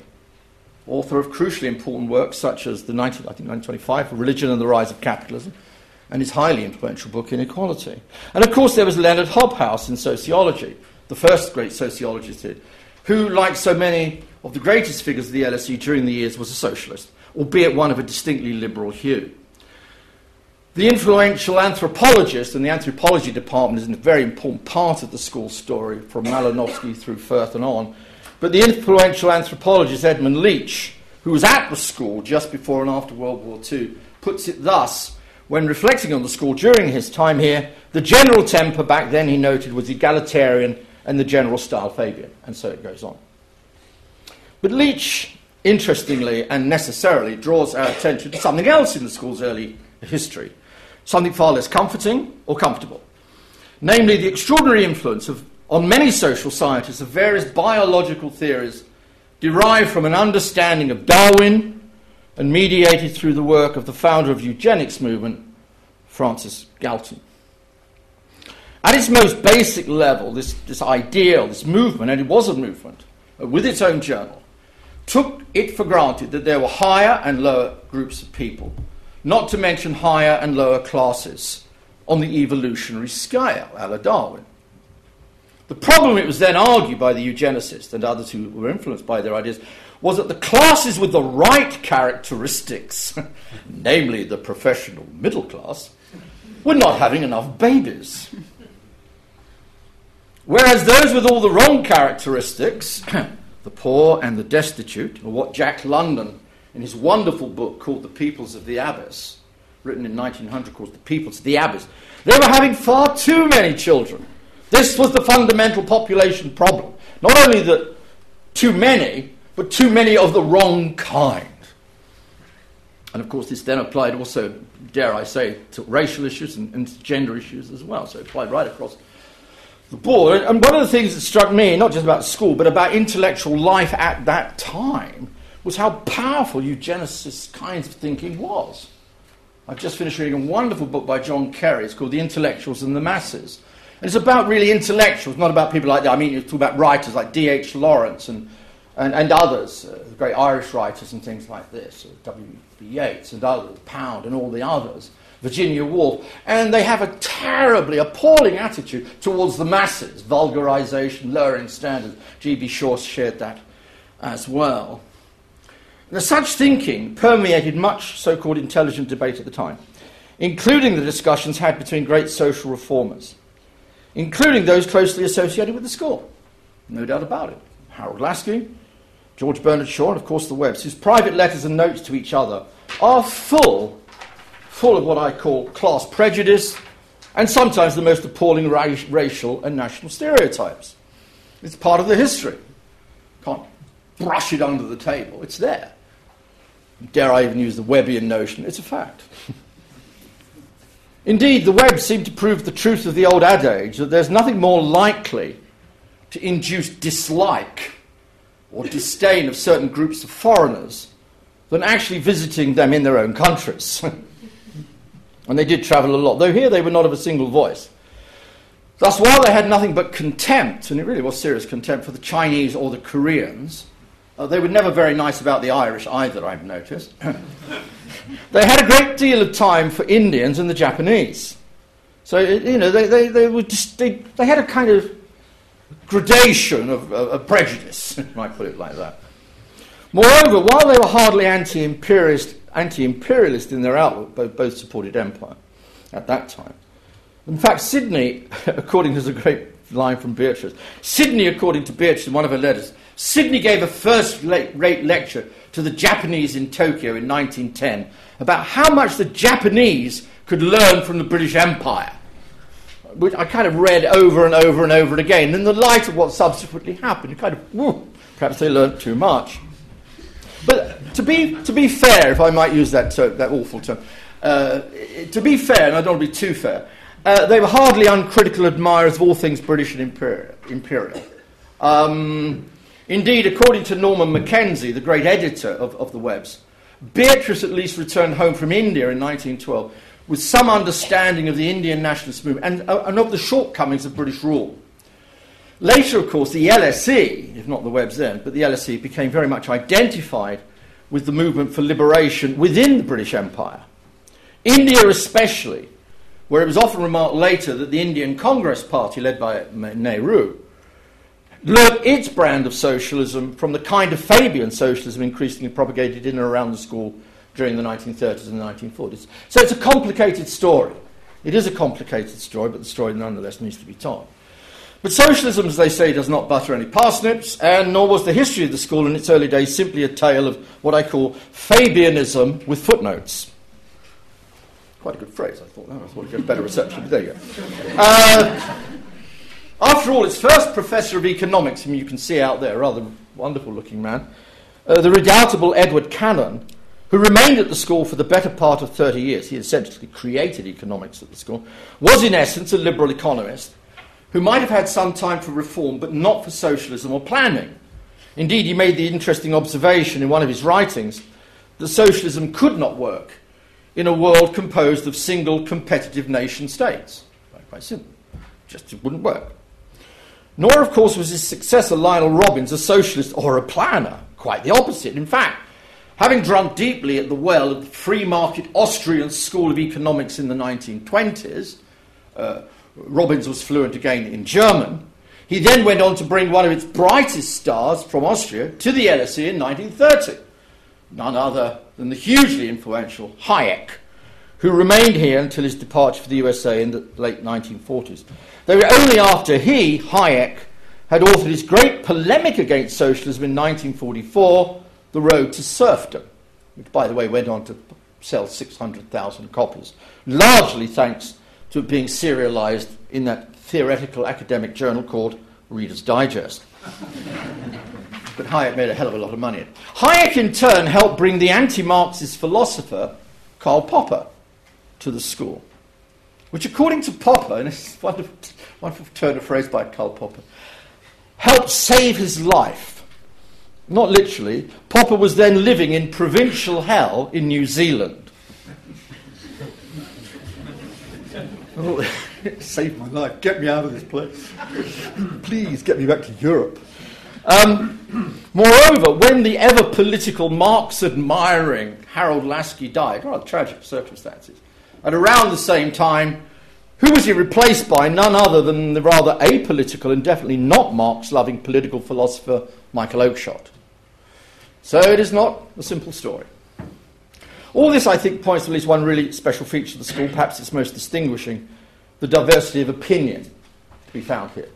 author of crucially important works such as the 19, I think 1925, Religion and the Rise of Capitalism, and his highly influential book, Inequality. And of course, there was Leonard Hobhouse in sociology, the first great sociologist who, like so many of the greatest figures of the LSE during the years, was a socialist, albeit one of a distinctly liberal hue. The influential anthropologist, and the anthropology department is a very important part of the school story, from Malinowski through Firth and on. But the influential anthropologist Edmund Leach, who was at the school just before and after World War II, puts it thus when reflecting on the school during his time here the general temper back then, he noted, was egalitarian and the general style Fabian. And so it goes on. But Leach interestingly and necessarily draws our attention to something else in the school's early history, something far less comforting or comfortable. Namely, the extraordinary influence of, on many social scientists of various biological theories derived from an understanding of Darwin and mediated through the work of the founder of eugenics movement, Francis Galton. At its most basic level, this, this ideal, this movement, and it was a movement, with its own journal, took it for granted that there were higher and lower groups of people, not to mention higher and lower classes on the evolutionary scale, a la Darwin. The problem, it was then argued by the eugenicists and others who were influenced by their ideas, was that the classes with the right characteristics, namely the professional middle class, were not having enough babies. Whereas those with all the wrong characteristics, the poor and the destitute, or what Jack London, in his wonderful book called The Peoples of the Abyss, written in 1900 called The Peoples of the Abyss, they were having far too many children. This was the fundamental population problem. Not only that too many, but too many of the wrong kind. And of course, this then applied also, dare I say, to racial issues and, and gender issues as well. So it applied right across the board. And one of the things that struck me, not just about school, but about intellectual life at that time, was how powerful eugenicist kinds of thinking was. I've just finished reading a wonderful book by John Carey. It's called The Intellectuals and the Masses. And it's about really intellectuals, not about people like that. I mean, you talk about writers like D.H. Lawrence and, and, and others, uh, great Irish writers and things like this, W.B. Yeats and others, Pound and all the others. Virginia Woolf, and they have a terribly appalling attitude towards the masses, vulgarization, lowering standards. G.B. Shaw shared that as well. Now, such thinking permeated much so called intelligent debate at the time, including the discussions had between great social reformers, including those closely associated with the school. No doubt about it. Harold Laski, George Bernard Shaw, and of course the Webbs, whose private letters and notes to each other are full full of what I call class prejudice and sometimes the most appalling ra- racial and national stereotypes. It's part of the history. Can't brush it under the table. It's there. Dare I even use the Webbian notion? It's a fact. Indeed, the Webbs seem to prove the truth of the old adage that there's nothing more likely to induce dislike or disdain of certain groups of foreigners than actually visiting them in their own countries. And they did travel a lot, though here they were not of a single voice. Thus, while they had nothing but contempt, and it really was serious contempt for the Chinese or the Koreans, uh, they were never very nice about the Irish either, I've noticed. they had a great deal of time for Indians and the Japanese. So, you know, they, they, they, were just, they, they had a kind of gradation of, of, of prejudice, if I put it like that. Moreover, while they were hardly anti imperialist anti imperialist in their outlook, both, both supported empire at that time. In fact, Sidney, according to the great line from Beatrice, Sidney, according to Beatrice in one of her letters, Sidney gave a first rate lecture to the Japanese in Tokyo in 1910 about how much the Japanese could learn from the British Empire, which I kind of read over and over and over again. In the light of what subsequently happened, kind of, perhaps they learned too much. But to be, to be fair, if I might use that, term, that awful term, uh, to be fair, and I don't want to be too fair, uh, they were hardly uncritical admirers of all things British and imperial. Um, indeed, according to Norman Mackenzie, the great editor of, of the Webbs, Beatrice at least returned home from India in 1912 with some understanding of the Indian nationalist movement and, uh, and of the shortcomings of British rule. Later, of course, the LSE, if not the Webbs then, but the LSE became very much identified with the movement for liberation within the British Empire. India, especially, where it was often remarked later that the Indian Congress Party, led by Nehru, learnt its brand of socialism from the kind of Fabian socialism increasingly propagated in and around the school during the 1930s and 1940s. So it's a complicated story. It is a complicated story, but the story nonetheless needs to be told. But socialism, as they say, does not butter any parsnips, and nor was the history of the school in its early days simply a tale of what I call Fabianism with footnotes. Quite a good phrase, I thought. I thought it get better reception, but there you go. Uh, after all, its first professor of economics, whom you can see out there, rather wonderful looking man, uh, the redoubtable Edward Cannan, who remained at the school for the better part of 30 years, he essentially created economics at the school, was in essence a liberal economist who might have had some time for reform but not for socialism or planning. Indeed, he made the interesting observation in one of his writings that socialism could not work in a world composed of single competitive nation states. Quite simple. Just it wouldn't work. Nor, of course, was his successor Lionel Robbins a socialist or a planner. Quite the opposite. In fact, having drunk deeply at the well of the free market Austrian School of Economics in the 1920s, uh, Robbins was fluent again in German. He then went on to bring one of its brightest stars from Austria to the LSE in 1930. None other than the hugely influential Hayek, who remained here until his departure for the USA in the late 1940s. Though only after he, Hayek, had authored his great polemic against socialism in 1944, The Road to Serfdom, which, by the way, went on to sell 600,000 copies, largely thanks to being serialized in that theoretical academic journal called Reader's Digest. but Hayek made a hell of a lot of money. Hayek, in turn, helped bring the anti Marxist philosopher Karl Popper to the school, which, according to Popper, and this wonderful, wonderful turn of phrase by Karl Popper, helped save his life. Not literally. Popper was then living in provincial hell in New Zealand. Oh, saved my life. Get me out of this place. Please get me back to Europe. Um, moreover, when the ever political Marx admiring Harold Laski died, rather tragic circumstances, at around the same time, who was he replaced by? None other than the rather apolitical and definitely not Marx loving political philosopher Michael Oakeshott. So it is not a simple story. All this, I think, points to at least one really special feature of the school, perhaps its most distinguishing the diversity of opinion to be found here.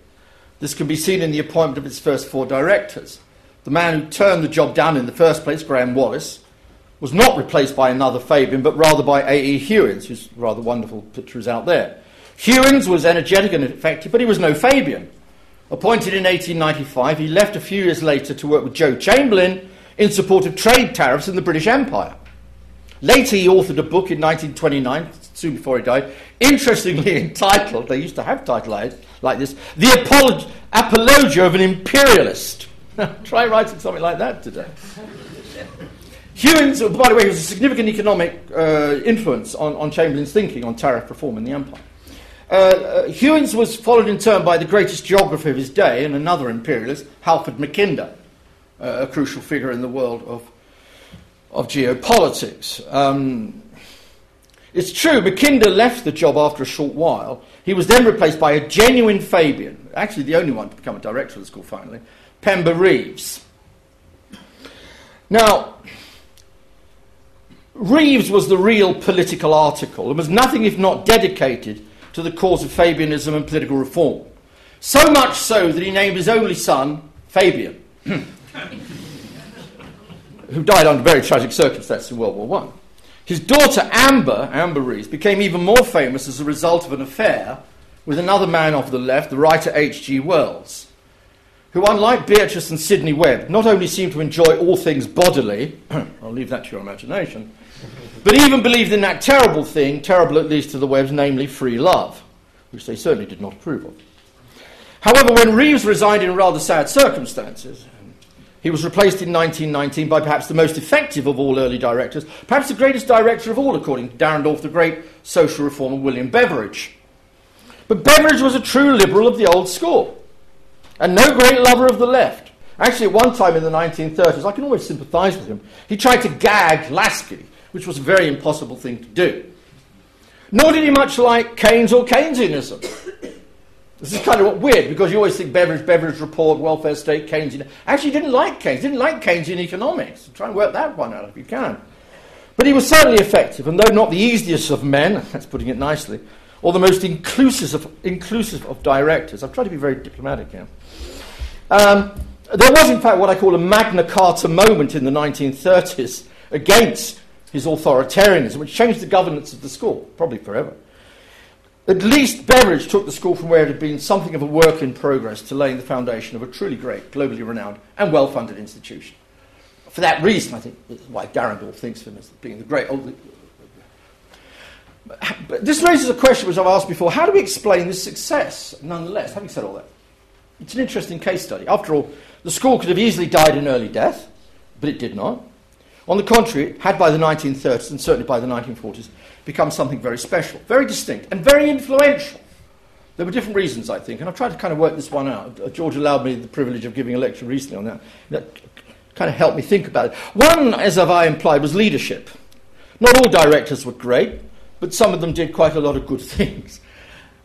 This can be seen in the appointment of its first four directors. The man who turned the job down in the first place, Graham Wallas, was not replaced by another Fabian, but rather by A.E. Hewins, whose rather wonderful picture is out there. Hewins was energetic and effective, but he was no Fabian. Appointed in 1895, he left a few years later to work with Joe Chamberlain in support of trade tariffs in the British Empire. Later, he authored a book in 1929, soon before he died, interestingly entitled, they used to have titles like this, The Apolog- Apologia of an Imperialist. Try writing something like that today. Hewins, oh, by the way, was a significant economic uh, influence on, on, Chamberlain's thinking on tariff reform in the empire. Uh, uh, Hewins was followed in turn by the greatest geographer of his day and another imperialist, Halford Mackinder, uh, a crucial figure in the world of, of geopolitics. Um, it's true, Mackinder left the job after a short while. He was then replaced by a genuine Fabian, actually the only one to become a director of the school finally, Pember Reeves. Now, Reeves was the real political article and was nothing if not dedicated to the cause of Fabianism and political reform. So much so that he named his only son Fabian, who died under very tragic circumstances in World War I. His daughter Amber, Amber Reeves, became even more famous as a result of an affair with another man off the left, the writer H.G. Wells who, unlike Beatrice and Sidney Webb, not only seemed to enjoy all things bodily, I'll leave that to your imagination, but even believed in that terrible thing, terrible at least to the Webbs, namely free love, which they certainly did not approve of. However, when Reeves resigned in rather sad circumstances, he was replaced in 1919 by perhaps the most effective of all early directors, perhaps the greatest director of all, according to Dahrendorf, the great social reformer William Beveridge. But Beveridge was a true liberal of the old school and no great lover of the left. Actually, at one time in the 1930s, I can always sympathize with him, he tried to gag Laski, which was a very impossible thing to do. Nor did he much like Keynes or Keynesianism. This is kind of weird because you always think Beveridge, Beveridge report, welfare state, Keynesian. Actually, didn't like Keynes. Didn't like Keynesian economics. Try and work that one out if you can. But he was certainly effective, and though not the easiest of men, that's putting it nicely, or the most inclusive of, inclusive of directors, I've tried to be very diplomatic here. Um, there was, in fact, what I call a Magna Carta moment in the 1930s against his authoritarianism, which changed the governance of the school, probably forever. At least Beveridge took the school from where it had been something of a work in progress to laying the foundation of a truly great, globally renowned, and well funded institution. for that reason, I think, why Garangol thinks of him as being the great. Old, but this raises a question which I've asked before. How do we explain this success, nonetheless? Having said all that, it's an interesting case study. After all, the school could have easily died an early death, but it did not. On the contrary, it had by the 1930s and certainly by the 1940s become something very special, very distinct, and very influential. There were different reasons, I think, and I've tried to kind of work this one out. Uh, George allowed me the privilege of giving a lecture recently on that. That kind of helped me think about it. One, as I implied, was leadership. Not all directors were great, but some of them did quite a lot of good things.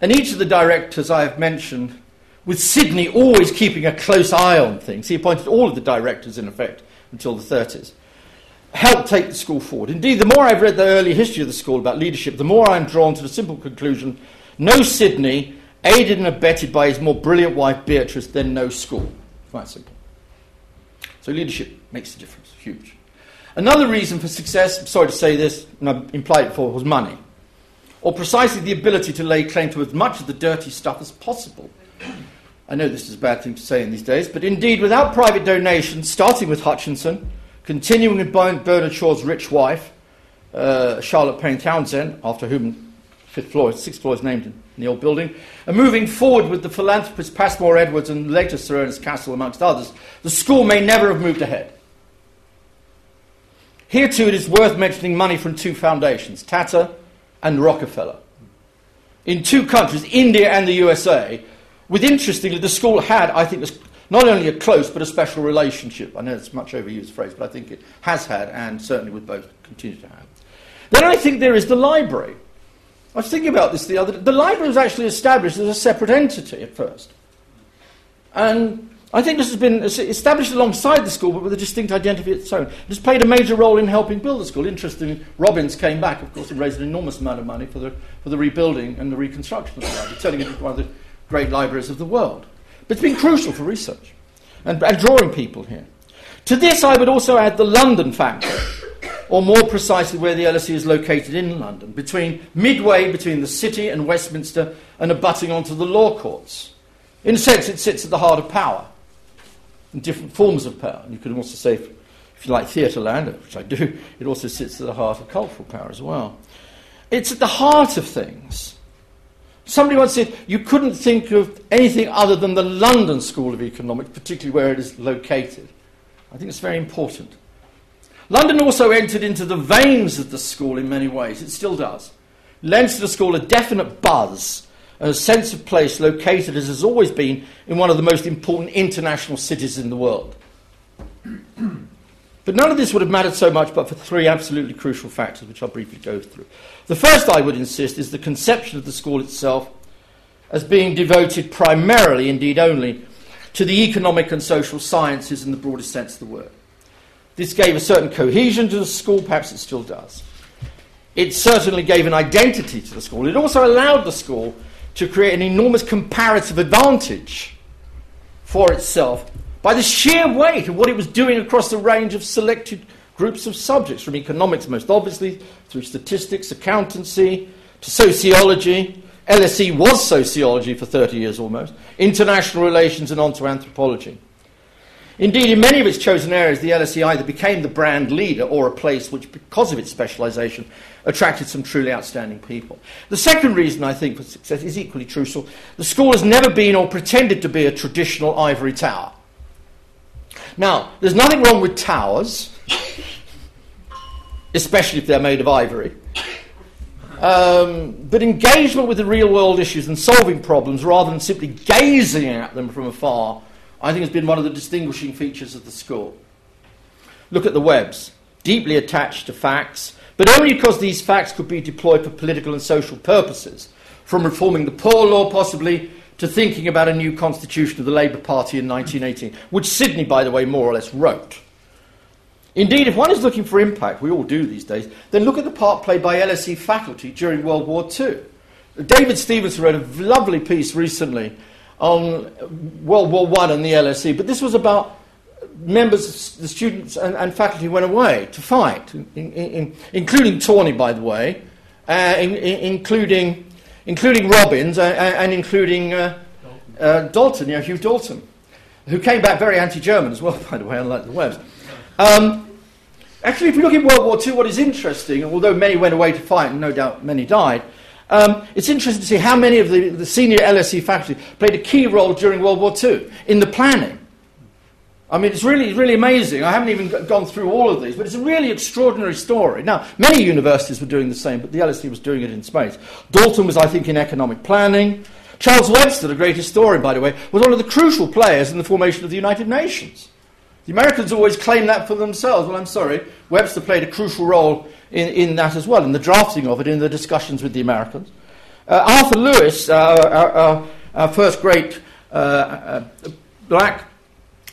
And each of the directors I have mentioned, with Sidney always keeping a close eye on things, he appointed all of the directors, in effect, until the 30s, helped take the school forward. Indeed, the more I've read the early history of the school about leadership, the more I'm drawn to the simple conclusion no Sidney, aided and abetted by his more brilliant wife Beatrice, then no school. Quite simple. So leadership makes a difference, huge. Another reason for success, I'm sorry to say this, and I implied it before, was money. Or precisely the ability to lay claim to as much of the dirty stuff as possible. I know this is a bad thing to say in these days, but indeed, without private donations, starting with Hutchinson, continuing with Bernard Shaw's rich wife, uh, Charlotte Payne Townshend, after whom fifth floor, sixth floor is named in the old building, and moving forward with the philanthropist Passmore Edwards and later Sir Ernest Cassel, amongst others, the school may never have moved ahead. Here, too, it is worth mentioning money from two foundations, Tata and Rockefeller. In two countries, India and the USA, with interestingly, the school had, I think, not only a close but a special relationship. I know it's a much overused phrase, but I think it has had, and certainly would both continue to have. Then I think there is the library. I was thinking about this the other day. The library was actually established as a separate entity at first. And I think this has been established alongside the school, but with a distinct identity of its own. It has played a major role in helping build the school. Interestingly, Robbins came back, of course, and raised an enormous amount of money for the, for the rebuilding and the reconstruction of the library, turning it into one of the great libraries of the world. But it's been crucial for research and, and drawing people here. To this, I would also add the London factor or more precisely where the LSE is located in London, between midway between the city and Westminster and abutting onto the law courts. In a sense, it sits at the heart of power, and different forms of power. You could also say, if you like Theatreland, which I do, it also sits at the heart of cultural power as well. It's at the heart of things. Somebody once said you couldn't think of anything other than the London School of Economics, particularly where it is located. I think it's very important. London also entered into the veins of the school in many ways. It still does. Lends to the school a definite buzz, a sense of place located as has always been in one of the most important international cities in the world. But none of this would have mattered so much but for three absolutely crucial factors, which I'll briefly go through. The first, I would insist, is the conception of the school itself as being devoted primarily, indeed only, to the economic and social sciences in the broadest sense of the word. This gave a certain cohesion to the school, perhaps it still does. It certainly gave an identity to the school. It also allowed the school to create an enormous comparative advantage for itself by the sheer weight of what it was doing across a range of selected groups of subjects, from economics, most obviously, through statistics, accountancy, to sociology. LSE was sociology for 30 years almost, international relations, and on to anthropology. Indeed, in many of its chosen areas, the LSE either became the brand leader or a place which, because of its specialisation, attracted some truly outstanding people. The second reason I think for success is equally crucial. The school has never been or pretended to be a traditional ivory tower. Now, there's nothing wrong with towers, especially if they're made of ivory. Um, but engagement with the real world issues and solving problems rather than simply gazing at them from afar I think has been one of the distinguishing features of the school. Look at the Webbs, deeply attached to facts, but only because these facts could be deployed for political and social purposes, from reforming the poor law possibly to thinking about a new constitution of the Labour Party in 1918, which Sidney, by the way, more or less wrote. Indeed, if one is looking for impact, we all do these days, then look at the part played by LSE faculty during World War II. David Stevenson wrote a lovely piece recently on World War I and the LSE, but this was about members, the students and, and faculty went away to fight, in, in, including Tawney, by the way, uh, in, including, including Robbins uh, and including uh, uh, Dalton, you know, Hugh Dalton, who came back very anti-German as well, by the way, unlike the Webbs. Um, actually, if you look at World War II, what is interesting, although many went away to fight, and no doubt many died, um, it's interesting to see how many of the, the senior LSE faculty played a key role during World War II in the planning. I mean, it's really, really amazing. I haven't even gone through all of these, but it's a really extraordinary story. Now, many universities were doing the same, but the LSE was doing it in space. Dalton was, I think, in economic planning. Charles Webster, the great historian, by the way, was one of the crucial players in the formation of the United Nations. The Americans always claim that for themselves. Well, I'm sorry, Webster played a crucial role in, in that as well, in the drafting of it, in the discussions with the Americans. Uh, Arthur Lewis, uh, our, our, our, first great uh, uh, black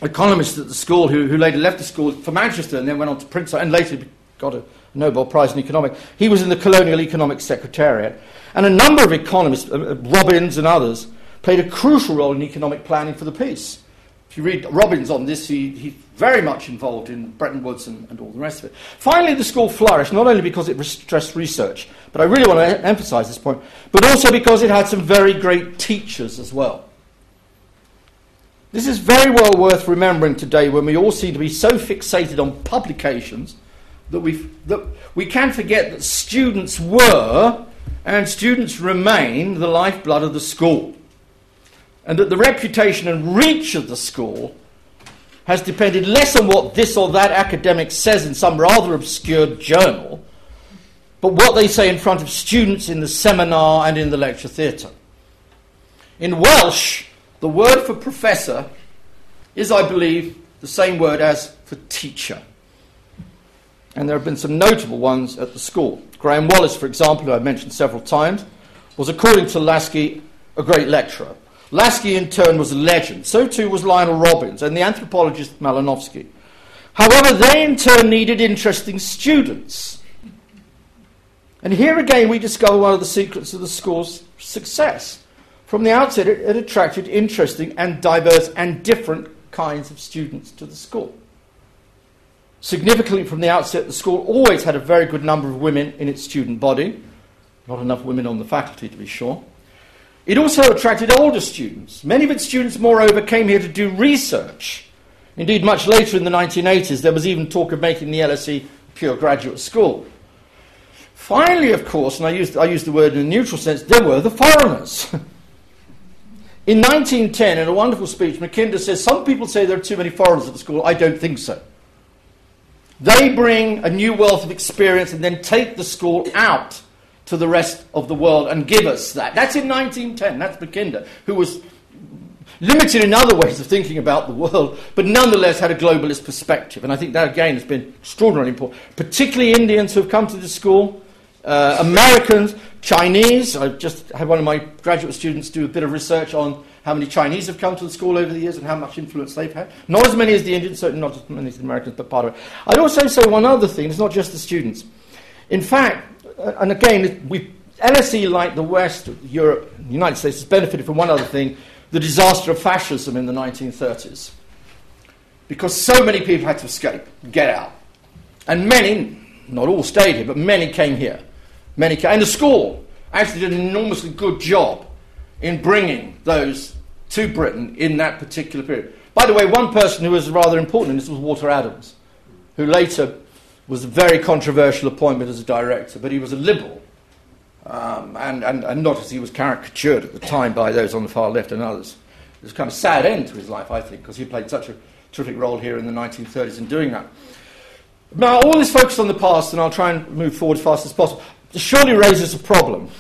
economist at the school, who, who later left the school for Manchester and then went on to Princeton and later got a Nobel Prize in economics, he was in the Colonial Economic Secretariat. And a number of economists, uh, uh, Robbins and others, played a crucial role in economic planning for the peace. If you read Robbins on this, he, he's very much involved in Bretton Woods and, and, all the rest of it. Finally, the school flourished, not only because it stressed research, but I really want to emphasize this point, but also because it had some very great teachers as well. This is very well worth remembering today when we all seem to be so fixated on publications that, we that we can forget that students were and students remain the lifeblood of the school. And that the reputation and reach of the school has depended less on what this or that academic says in some rather obscure journal, but what they say in front of students in the seminar and in the lecture theatre. In Welsh, the word for professor is, I believe, the same word as for teacher. And there have been some notable ones at the school. Graham Wallas, for example, who I've mentioned several times, was, according to Laski, a great lecturer. Laski, in turn, was a legend. So too was Lionel Robbins and the anthropologist Malinowski. However, they in turn needed interesting students. And here again, we discover one of the secrets of the school's success. From the outset, it, it attracted interesting and diverse and different kinds of students to the school. Significantly, from the outset, the school always had a very good number of women in its student body. Not enough women on the faculty, to be sure. It also attracted older students. Many of its students, moreover, came here to do research. Indeed, much later in the 1980s, there was even talk of making the LSE a pure graduate school. Finally, of course, and I used, I used the word in a neutral sense, there were the foreigners. in 1910, in a wonderful speech, Mackinder says, Some people say there are too many foreigners at the school. I don't think so. They bring a new wealth of experience and then take the school out to the rest of the world and give us that. That's in 1910. That's Mackinder, who was limited in other ways of thinking about the world, but nonetheless had a globalist perspective. And I think that, again, has been extraordinarily important, particularly Indians who have come to the school, uh, Americans, Chinese. I just had one of my graduate students do a bit of research on how many Chinese have come to the school over the years and how much influence they've had. Not as many as the Indians, certainly not as many as the Americans, but part of it. I'd also say one other thing, it's not just the students. In fact, uh, and again, we, LSE, like the West, Europe, the United States, has benefited from one other thing the disaster of fascism in the 1930s. Because so many people had to escape, get out. And many, not all stayed here, but many came here. Many came, and the school actually did an enormously good job in bringing those to Britain in that particular period. By the way, one person who was rather important in this was Walter Adams, who later was a very controversial appointment as a director, but he was a liberal, um, and, and, and not as he was caricatured at the time by those on the far left and others. It was kind of a sad end to his life, I think, because he played such a terrific role here in the 1930s in doing that. Now, all this focus on the past, and I'll try and move forward as fast as possible, surely raises a problem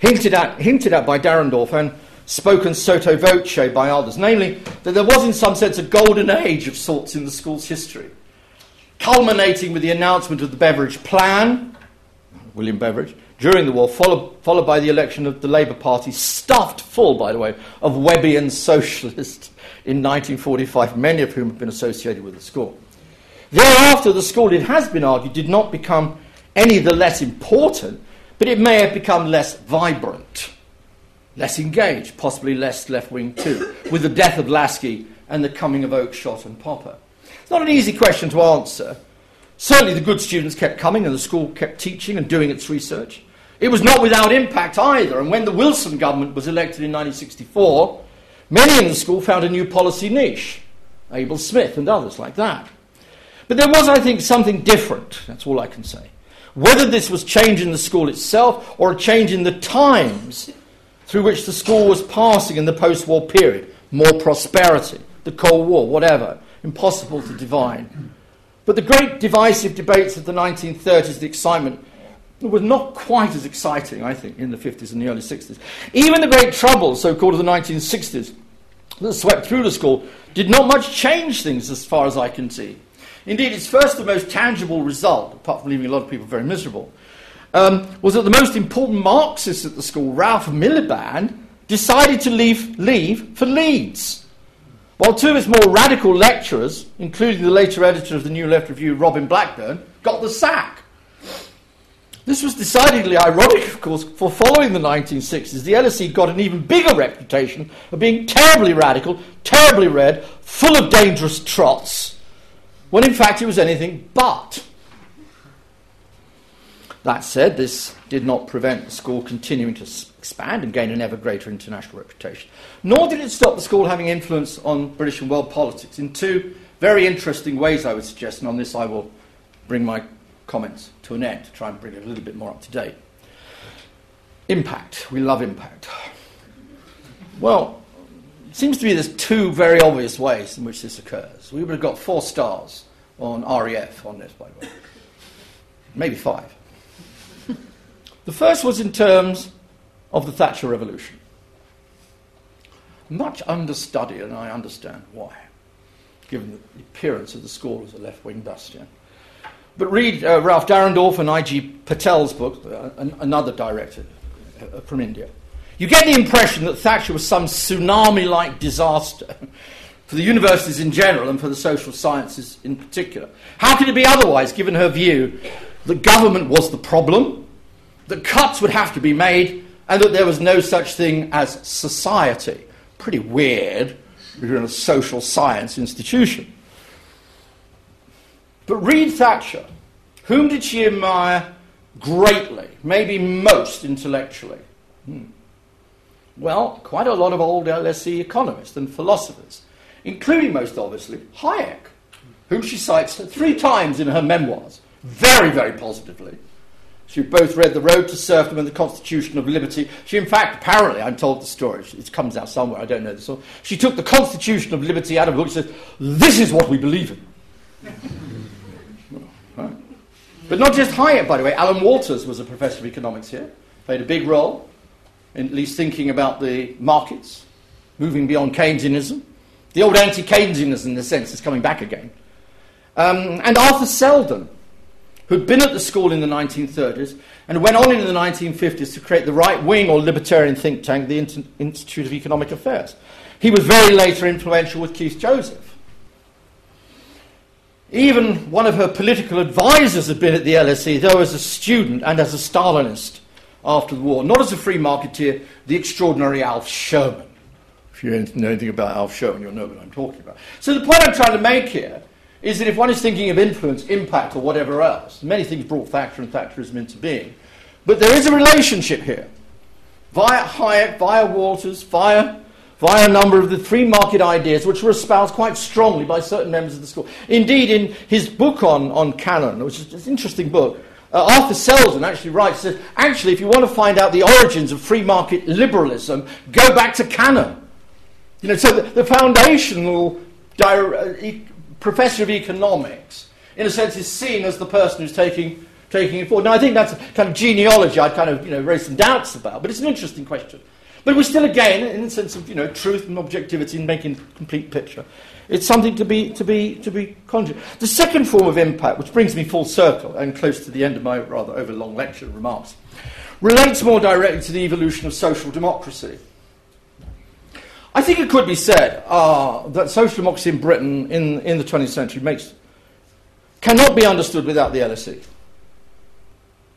hinted at, hinted at by Dahrendorf and spoken sotto voce by others, namely that there was in some sense a golden age of sorts in the school's history, culminating with the announcement of the Beveridge Plan, William Beveridge, during the war, followed, followed by the election of the Labour Party, stuffed full, by the way, of Webbian socialists in 1945, many of whom have been associated with the school. Thereafter, the school, it has been argued, did not become any the less important but it may have become less vibrant, less engaged, possibly less left wing too, with the death of Laski and the coming of Oakeshott and Popper. It's not an easy question to answer. Certainly, the good students kept coming and the school kept teaching and doing its research. It was not without impact either, and when the Wilson government was elected in 1964, many in the school found a new policy niche. Abel Smith and others like that. But there was, I think, something different. That's all I can say. Whether this was change in the school itself or a change in the times through which the school was passing in the post war period more prosperity, the Cold War, whatever, impossible to divine. But the great divisive debates of the 1930s, the excitement, was not quite as exciting, I think, in the 50s and the early 60s. Even the great troubles, so called, of the 1960s, that swept through the school, did not much change things as far as I can see. Indeed, its first and most tangible result, apart from leaving a lot of people very miserable, um, was that the most important Marxist at the school, Ralph Miliband, decided to leave, leave for Leeds. While two of its more radical lecturers, including the later editor of the New Left Review, Robin Blackburn, got the sack. This was decidedly ironic, of course, for following the 1960s, the LSE got an even bigger reputation of being terribly radical, terribly red, full of dangerous trots, when in fact it was anything but. That said, this did not prevent the school continuing to expand and gain an ever greater international reputation. Nor did it stop the school having influence on British and world politics in two very interesting ways, I would suggest, and on this I will bring my comments to an end to try and bring it a little bit more up to date. Impact. We love impact. Well, seems to me there's two very obvious ways in which this occurs. We would have got four stars on REF on this, by the way. Maybe five. the first was in terms of the Thatcher Revolution. Much understudied, and I understand why, given the appearance of the school as a left wing bastion. But read uh, Ralph Dahrendorf and I.G. Patel's book, uh, an, another director uh, from India. You get the impression that Thatcher was some tsunami like disaster for the universities in general and for the social sciences in particular. How could it be otherwise, given her view that government was the problem, that cuts would have to be made, and that there was no such thing as society? Pretty weird if you're in a social science institution. But read Thatcher. Whom did she admire greatly, maybe most intellectually? Hmm. Well, quite a lot of old LSE economists and philosophers including most obviously Hayek, whom she cites three times in her memoirs, very, very positively. She both read The Road to Serfdom and The Constitution of Liberty. She, in fact, apparently, I'm told the story, it comes out somewhere, I don't know the source. She took the Constitution of Liberty out of a book and said, This is what we believe in. But not just Hayek, by the way. Alan Walters was a professor of economics here, played a big role at least thinking about the markets, moving beyond Keynesianism. The old anti Keynesianism, in a sense, is coming back again. Um, and Arthur Seldon, who'd been at the school in the 1930s and went on in the 1950s to create the right wing or libertarian think tank, the Inter- Institute of Economic Affairs. He was very later influential with Keith Joseph. Even one of her political advisors had been at the LSE, though as a student and as a Stalinist after the war, not as a free marketeer, the extraordinary Alf Sherman. If you know anything about Alf Sherman, you'll know what I'm talking about. So the point I'm trying to make here is that if one is thinking of influence, impact, or whatever else, many things brought Thatcher and Thatcherism into being. But there is a relationship here. Via Hayek, via Walters, via, via a number of the free market ideas which were espoused quite strongly by certain members of the school. Indeed, in his book on, on Cannan, which is an interesting book, uh, Arthur Seldon actually writes, says, actually, if you want to find out the origins of free market liberalism, go back to Cannan. You know, so the, the foundational uh, e- professor of economics, in a sense, is seen as the person who's taking, taking it forward. Now, I think that's kind of genealogy I'd kind of, you know, raise some doubts about, but it's an interesting question. But we're still, again, in the sense of, you know, truth and objectivity and making a complete picture. It's something to be, to be, to be conscious. The second form of impact, which brings me full circle and close to the end of my rather overlong lecture remarks, relates more directly to the evolution of social democracy. I think it could be said uh, that social democracy in Britain in, in the 20th century makes, cannot be understood without the LSE.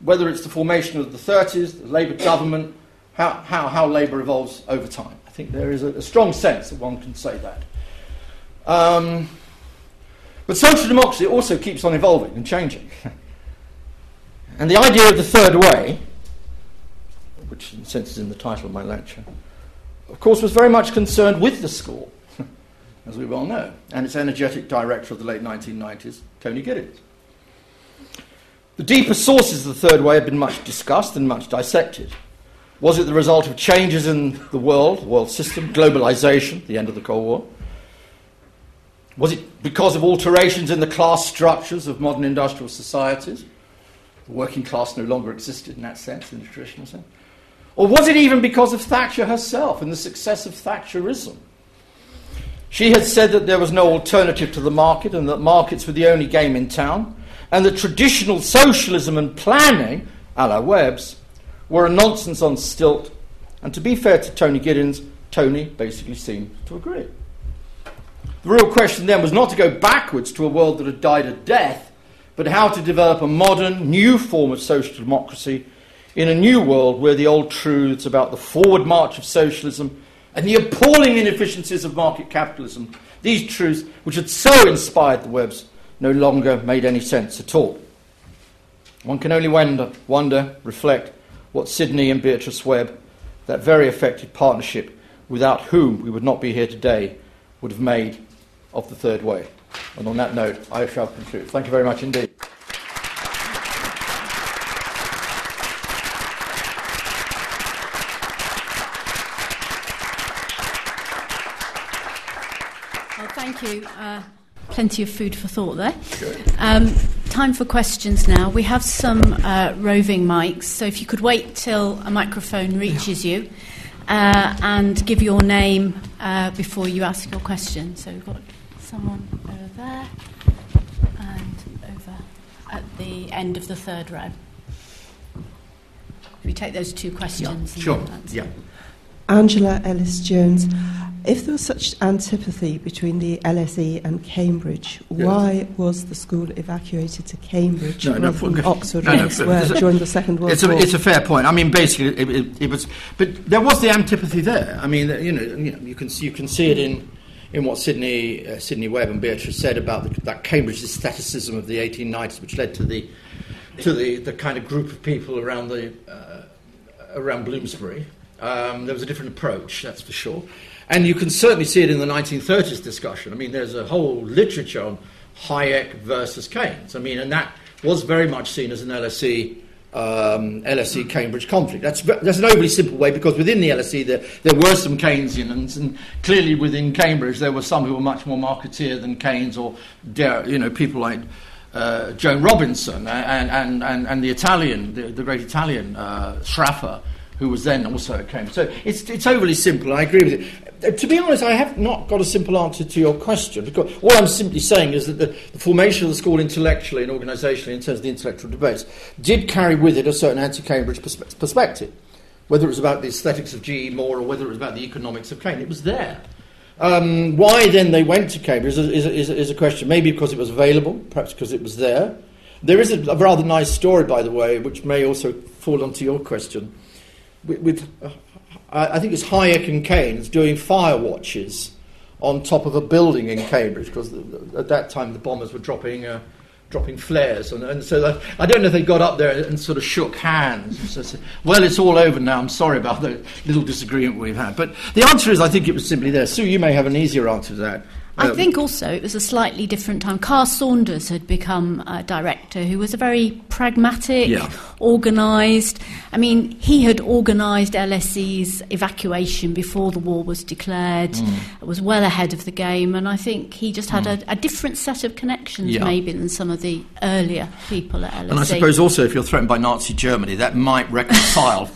Whether it's the formation of the 30s, the Labour government, how, how, how Labour evolves over time. I think there is a, a strong sense that one can say that. Um, but social democracy also keeps on evolving and changing. and the idea of the third way, which in a sense is in the title of my lecture, of course, was very much concerned with the school as we well know, and its energetic director of the late 1990s, Tony Giddens. The deeper sources of the third way have been much discussed and much dissected. Was it the result of changes in the world, the world system, globalization, the end of the Cold War? Was it because of alterations in the class structures of modern industrial societies? The working class no longer existed in that sense, in the traditional sense. Or was it even because of Thatcher herself and the success of Thatcherism? She had said that there was no alternative to the market and that markets were the only game in town, and that traditional socialism and planning, a la Webb's, were a nonsense on stilt. And to be fair to Tony Giddens, Tony basically seemed to agree. The real question then was not to go backwards to a world that had died a death, but how to develop a modern, new form of social democracy in a new world where the old truths about the forward march of socialism and the appalling inefficiencies of market capitalism, these truths which had so inspired the Webbs, no longer made any sense at all. One can only wonder, wonder reflect, what Sidney and Beatrice Webb, that very effective partnership without whom we would not be here today, would have made of the third way. And on that note, I shall conclude. Thank you very much indeed. Well, thank you. Uh, plenty of food for thought there. Um, time for questions now. We have some uh, roving mics, so if you could wait till a microphone reaches you uh, and give your name uh, before you ask your question. So we've got someone over there and over at the end of the third row. We take those two questions. Sure. Yeah. Angela Ellis Jones. If there was such antipathy between the LSE and Cambridge, Yes. why was the school evacuated to Cambridge No, no, than Oxford, no, or no, elsewhere it's a- during the Second World It's a, War? it's a fair point. I mean, basically, it, it, it was, but there was the antipathy there. I mean, you know, you, know, you can see, you can see it in in what Sidney uh, Sidney Webb and Beatrice said about the, that Cambridge aestheticism of the 1890s, which led to the to the, the kind of group of people around the uh, around Bloomsbury. Um, there was a different approach, that's for sure. And you can certainly see it in the 1930s discussion. I mean, there's a whole literature on Hayek versus Keynes. I mean, and that was very much seen as an LSE um, LSE Cambridge conflict. That's, that's an overly simple way because within the LSE there, there were some Keynesians, and clearly within Cambridge there were some who were much more marketeer than Keynes, or you know people like uh, Joan Robinson and, and, and, and the Italian, the, the great Italian uh, Sraffa, who was then also at Cambridge. So it's, it's overly simple. I agree with you. Uh, To be honest, I have not got a simple answer to your question because all I'm simply saying is that the, the formation of the school intellectually and organisationally, in terms of the intellectual debates, did carry with it a certain anti-Cambridge perspe- perspective. Whether it was about the aesthetics of G.E. Moore or whether it was about the economics of Keynes, it was there. Um, why then they went to Cambridge is a, is, a, is, a, is a question. Maybe because it was available, perhaps because it was there. There is a, a rather nice story, by the way, which may also fall onto your question. With, with uh, I think it's Hayek and Keynes doing fire watches on top of a building in Cambridge because at that time the bombers were dropping. Uh, dropping flares, and, and so that, I don't know if they got up there and sort of shook hands. and so said, well, it's all over now. I'm sorry about the little disagreement we've had, but the answer is I think it was simply there. Sue, you may have an easier answer to that. I Um, think also it was a slightly different time. Carr-Saunders had become a director who was a very pragmatic, Yeah. organised. I mean, he had organised LSE's evacuation before the war was declared, Mm. was well ahead of the game, and I think he just had a, a different set of connections Yeah. maybe than some of the earlier people at LSE. And I suppose also, if you're threatened by Nazi Germany, that might reconcile.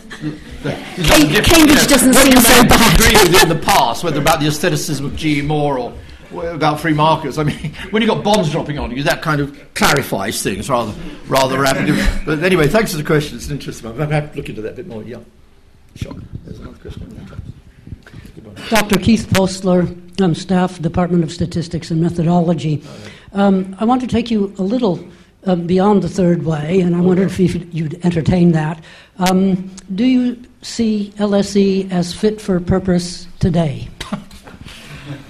Cam- Cambridge doesn't whether seem you so bad. Disagree with it in the past, whether about the aestheticism of G. Moore or about free markets. I mean, when you've got bombs dropping on you, that kind of clarifies things rather rather rapidly. But anyway, thanks for the question. It's an interesting one. I'm happy to look into that a bit more. Yeah, sure. There's another question. Good one. Dr. Keith Postler, um, staff, Department of Statistics and Methodology. Um, I want to take you a little um, beyond the third way, and I wondered if you'd, you'd entertain that. Um, do you see LSE as fit for purpose today?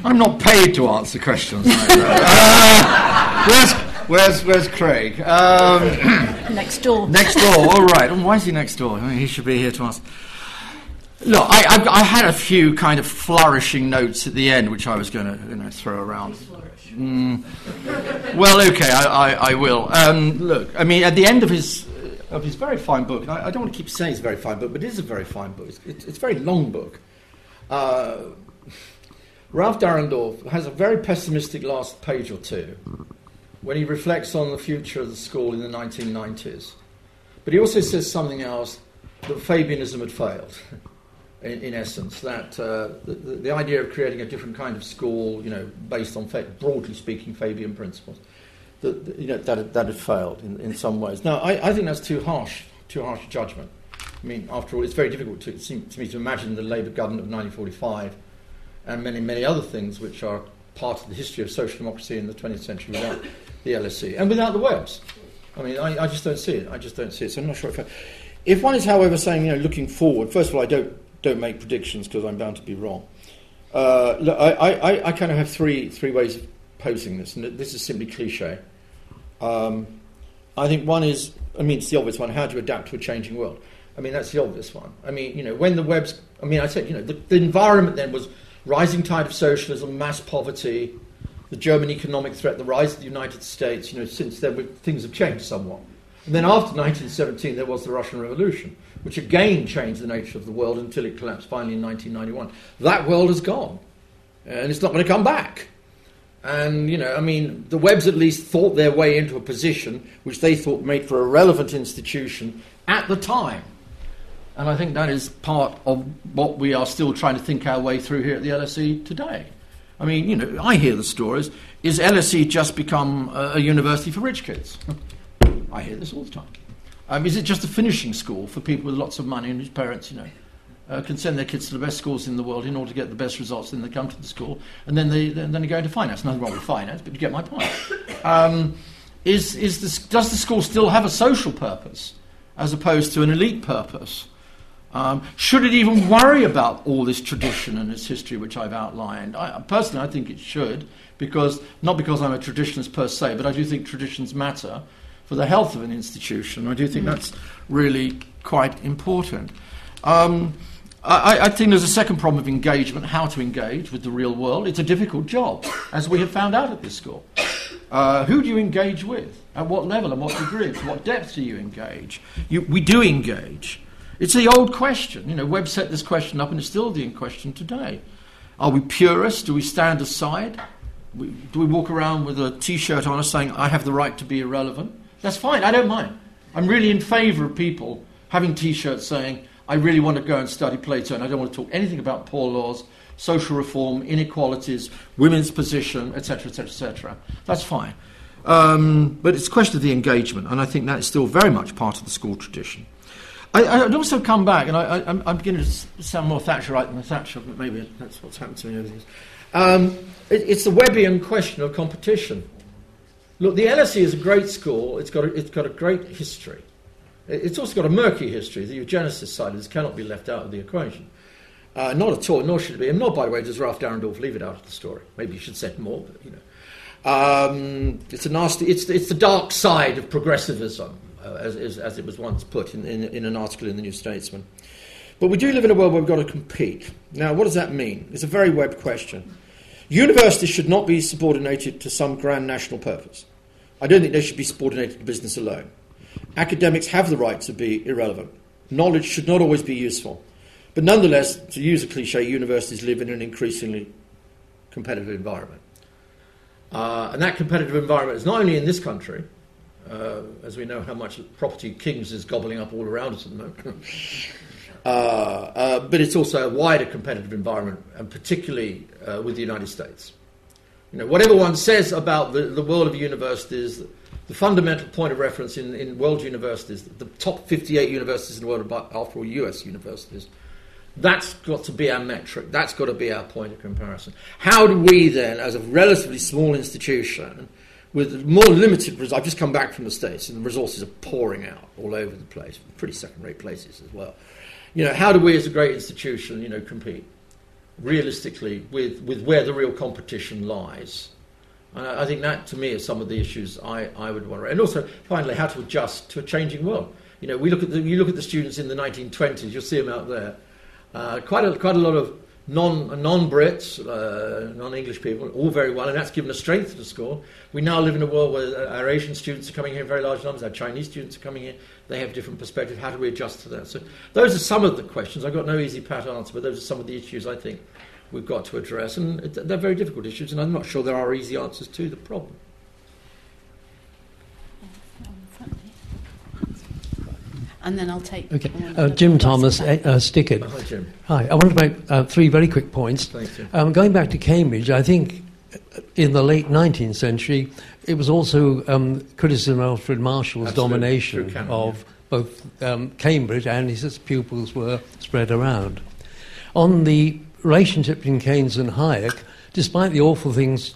I'm not paid to answer questions like that. Uh, where's, where's, where's Craig? Um, next door. Next door, all right. Why is he next door? I mean, he should be here to ask. Look, I, I, I, had a few kind of flourishing notes at the end, which I was going to you know, throw around. Mm. Well, okay, I, I, I will. Um, look, I mean, at the end of his of his very fine book, and I, I, don't want to keep saying it's a very fine book, but it is a very fine book. It's, it's, it's a very long book. Uh, Ralph Dahrendorf has a very pessimistic last page or two when he reflects on the future of the school in the 1990s. But he also says something else that Fabianism had failed, in, in essence, that uh, the, the, idea of creating a different kind of school, you know, based on, broadly speaking, Fabian principles, that, you know, that, that had failed in, in some ways. Now, I, I think that's too harsh, too harsh a judgment. I mean, after all, it's very difficult to, to me to imagine the Labour government of 1945 and many, many other things which are part of the history of social democracy in the 20th century without the LSE and without the Webbs. I mean, I, I, just don't see it. I just don't see it. So I'm not sure if. I, if one is, however, saying, you know, looking forward, first of all, I don't don't make predictions because I'm bound to be wrong. Uh, I, I, I kind of have three three ways of posing this, and this is simply cliche. Um, I think one is, I mean, it's the obvious one: how to adapt to a changing world. I mean, that's the obvious one. I mean, you know, when the Webbs, I mean, I said, you know, the, the environment then was rising tide of socialism, mass poverty, the German economic threat, the rise of the United States. You know, since then things have changed somewhat. And then after 1917, there was the Russian Revolution, which again changed the nature of the world until it collapsed finally in 1991. That world is gone, and it's not going to come back. And, you know, I mean, the Webbs at least thought their way into a position which they thought made for a relevant institution at the time. And I think that is part of what we are still trying to think our way through here at the LSE today. I mean, you know, I hear the stories. Is LSE just become a, a university for rich kids? I hear this all the time. Um, is it just a finishing school for people with lots of money and whose parents, you know, uh, can send their kids to the best schools in the world in order to get the best results, then they come to the school, and then they, then, then they go into finance. Nothing wrong with finance, but you get my point. Um, is, is this, does the school still have a social purpose as opposed to an elite purpose? Um, should it even worry about all this tradition and its history, which I've outlined? I, personally, I think it should, because not because I'm a traditionalist per se, but I do think traditions matter for the health of an institution. I do think that's really quite important. Um, I, I, think there's a second problem of engagement how to engage with the real world. It's a difficult job, as we have found out at this school. Uh, who do you engage with? At what level and what degree? To what depth do you engage? You, we do engage. It's the old question. You know, Webb set this question up, and it's still the question today. Are we purists? Do we stand aside? We, do we walk around with a T-shirt on us saying, "I have the right to be irrelevant"? That's fine. I don't mind. I'm really in favour of people having T-shirts saying, "I really want to go and study Plato, and I don't want to talk anything about poor laws, social reform, inequalities, women's position, etc., etc., etc." That's fine. Um, but it's a question of the engagement, and I think that is still very much part of the school tradition. I, would also come back, and I, am beginning to sound more Thatcherite than Thatcher, but maybe that's what's happened to me over the years. Um, it, it's the Webbian question of competition. Look, the LSE is a great school. It's got a, it's got a great history. It's also got a murky history. The eugenicist side of this cannot be left out of the equation. Uh, not at all, nor should it be. And nor, by the way, does Ralph Dahrendorf leave it out of the story. Maybe you should say more, but you know. Um, it's a nasty. It's, it's the dark side of progressivism as, as, as, it was once put in, in, in, an article in the New Statesman. But we do live in a world where we've got to compete. Now, what does that mean? It's a very Webb question. Universities should not be subordinated to some grand national purpose. I don't think they should be subordinated to business alone. Academics have the right to be irrelevant. Knowledge should not always be useful. But nonetheless, to use a cliche, universities live in an increasingly competitive environment. Uh, and that competitive environment is not only in this country, uh, as we know how much property Kings is gobbling up all around us at the moment. uh, uh, but it's also a wider competitive environment, and particularly uh, with the United States. You know, whatever one says about the, the world of universities, the fundamental point of reference in, in world universities, the top 58 universities in the world after all, US universities, that's got to be our metric. That's got to be our point of comparison. How do we then, as a relatively small institution, with more limited resources. I've just come back from the States and the resources are pouring out all over the place, pretty second rate places as well. You know, how do we as a great institution, you know, compete realistically with, with where the real competition lies? And I think that, to me, is some of the issues I, I would want to. And also, finally, how to adjust to a changing world. You know, we look at the, you look at the students in the 1920s, you'll see them out there. Uh, quite, a, quite a lot of non, non-Brits, uh, non-English people, all very well, and that's given a strength to the school. We now live in a world where our Asian students are coming here in very large numbers, our Chinese students are coming here, they have different perspectives. How do we adjust to that? So those are some of the questions. I've got no easy pat answer, but those are some of the issues I think we've got to address, and they're very difficult issues, and I'm not sure there are easy answers to the problem. And then I'll take. Okay, uh, Jim Thomas, uh, uh, STICERD. Hi, Jim. Hi, I want to make uh, three very quick points. Thanks, Jim. Um, going back to Cambridge, I think in the late 19th century, it was also um, criticism of Alfred Marshall's Absolutely. domination Through canon, of both um, Cambridge and his pupils were spread around. On the relationship between Keynes and Hayek, despite the awful things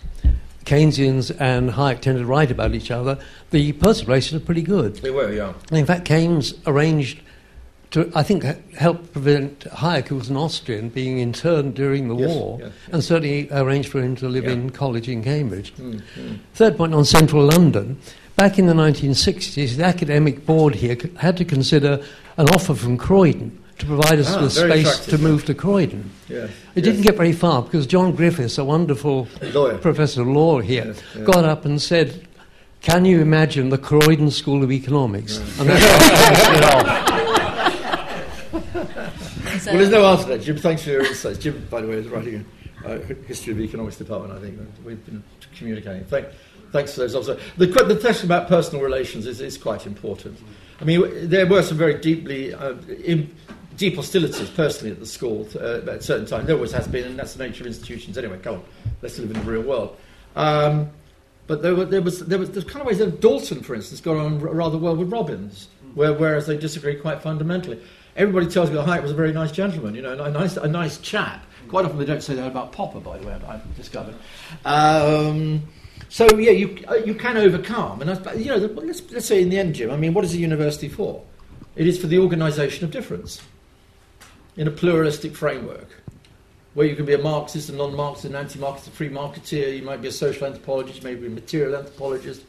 Keynesians and Hayek tended to write about each other, the personal relations are pretty good. They were, yeah. And in fact, Keynes arranged to, I think, help prevent Hayek, who was an Austrian, being interned during the Yes, war, yes, and certainly arranged for him to live Yeah. in college in Cambridge. Mm, mm. Third point on central London. Back in the 1960s, the academic board here had to consider an offer from Croydon to provide us Ah, with space to move to Croydon. Yes, It yes. didn't get very far because John Griffiths, a wonderful Lawyer. professor of law here, Yes, yeah. got up and said, Can you imagine the Croydon School of Economics? And that's Well, there's no answer to that, Jim. Thanks for your insights. Jim, by the way, is writing a uh, history of the economics department. I think we've been communicating. Thank, thanks for those. Also, the, the question about personal relations is, is quite important. I mean, there were some very deeply uh, in, deep hostilities personally at the school uh, at certain times. There always has been, and that's the nature of institutions. Anyway, come on, let's live in the real world. Um, but there, were, there was there was there's kind of ways that Dalton, for instance, got on rather well with Robbins, where, whereas they disagree quite fundamentally. Everybody tells me that Hayek was a very nice gentleman, you know, a nice a nice chap. Quite often they don't say that about Popper, by the way. I've discovered. Um, so yeah, you uh, you can overcome, and I, you know, let's let's say in the end, Jim. I mean, what is a university for? It is for the organisation of difference in a pluralistic framework where you can be a Marxist, a non-Marxist, an anti-Marxist, a free marketeer. You might be a social anthropologist, you may be a material anthropologist.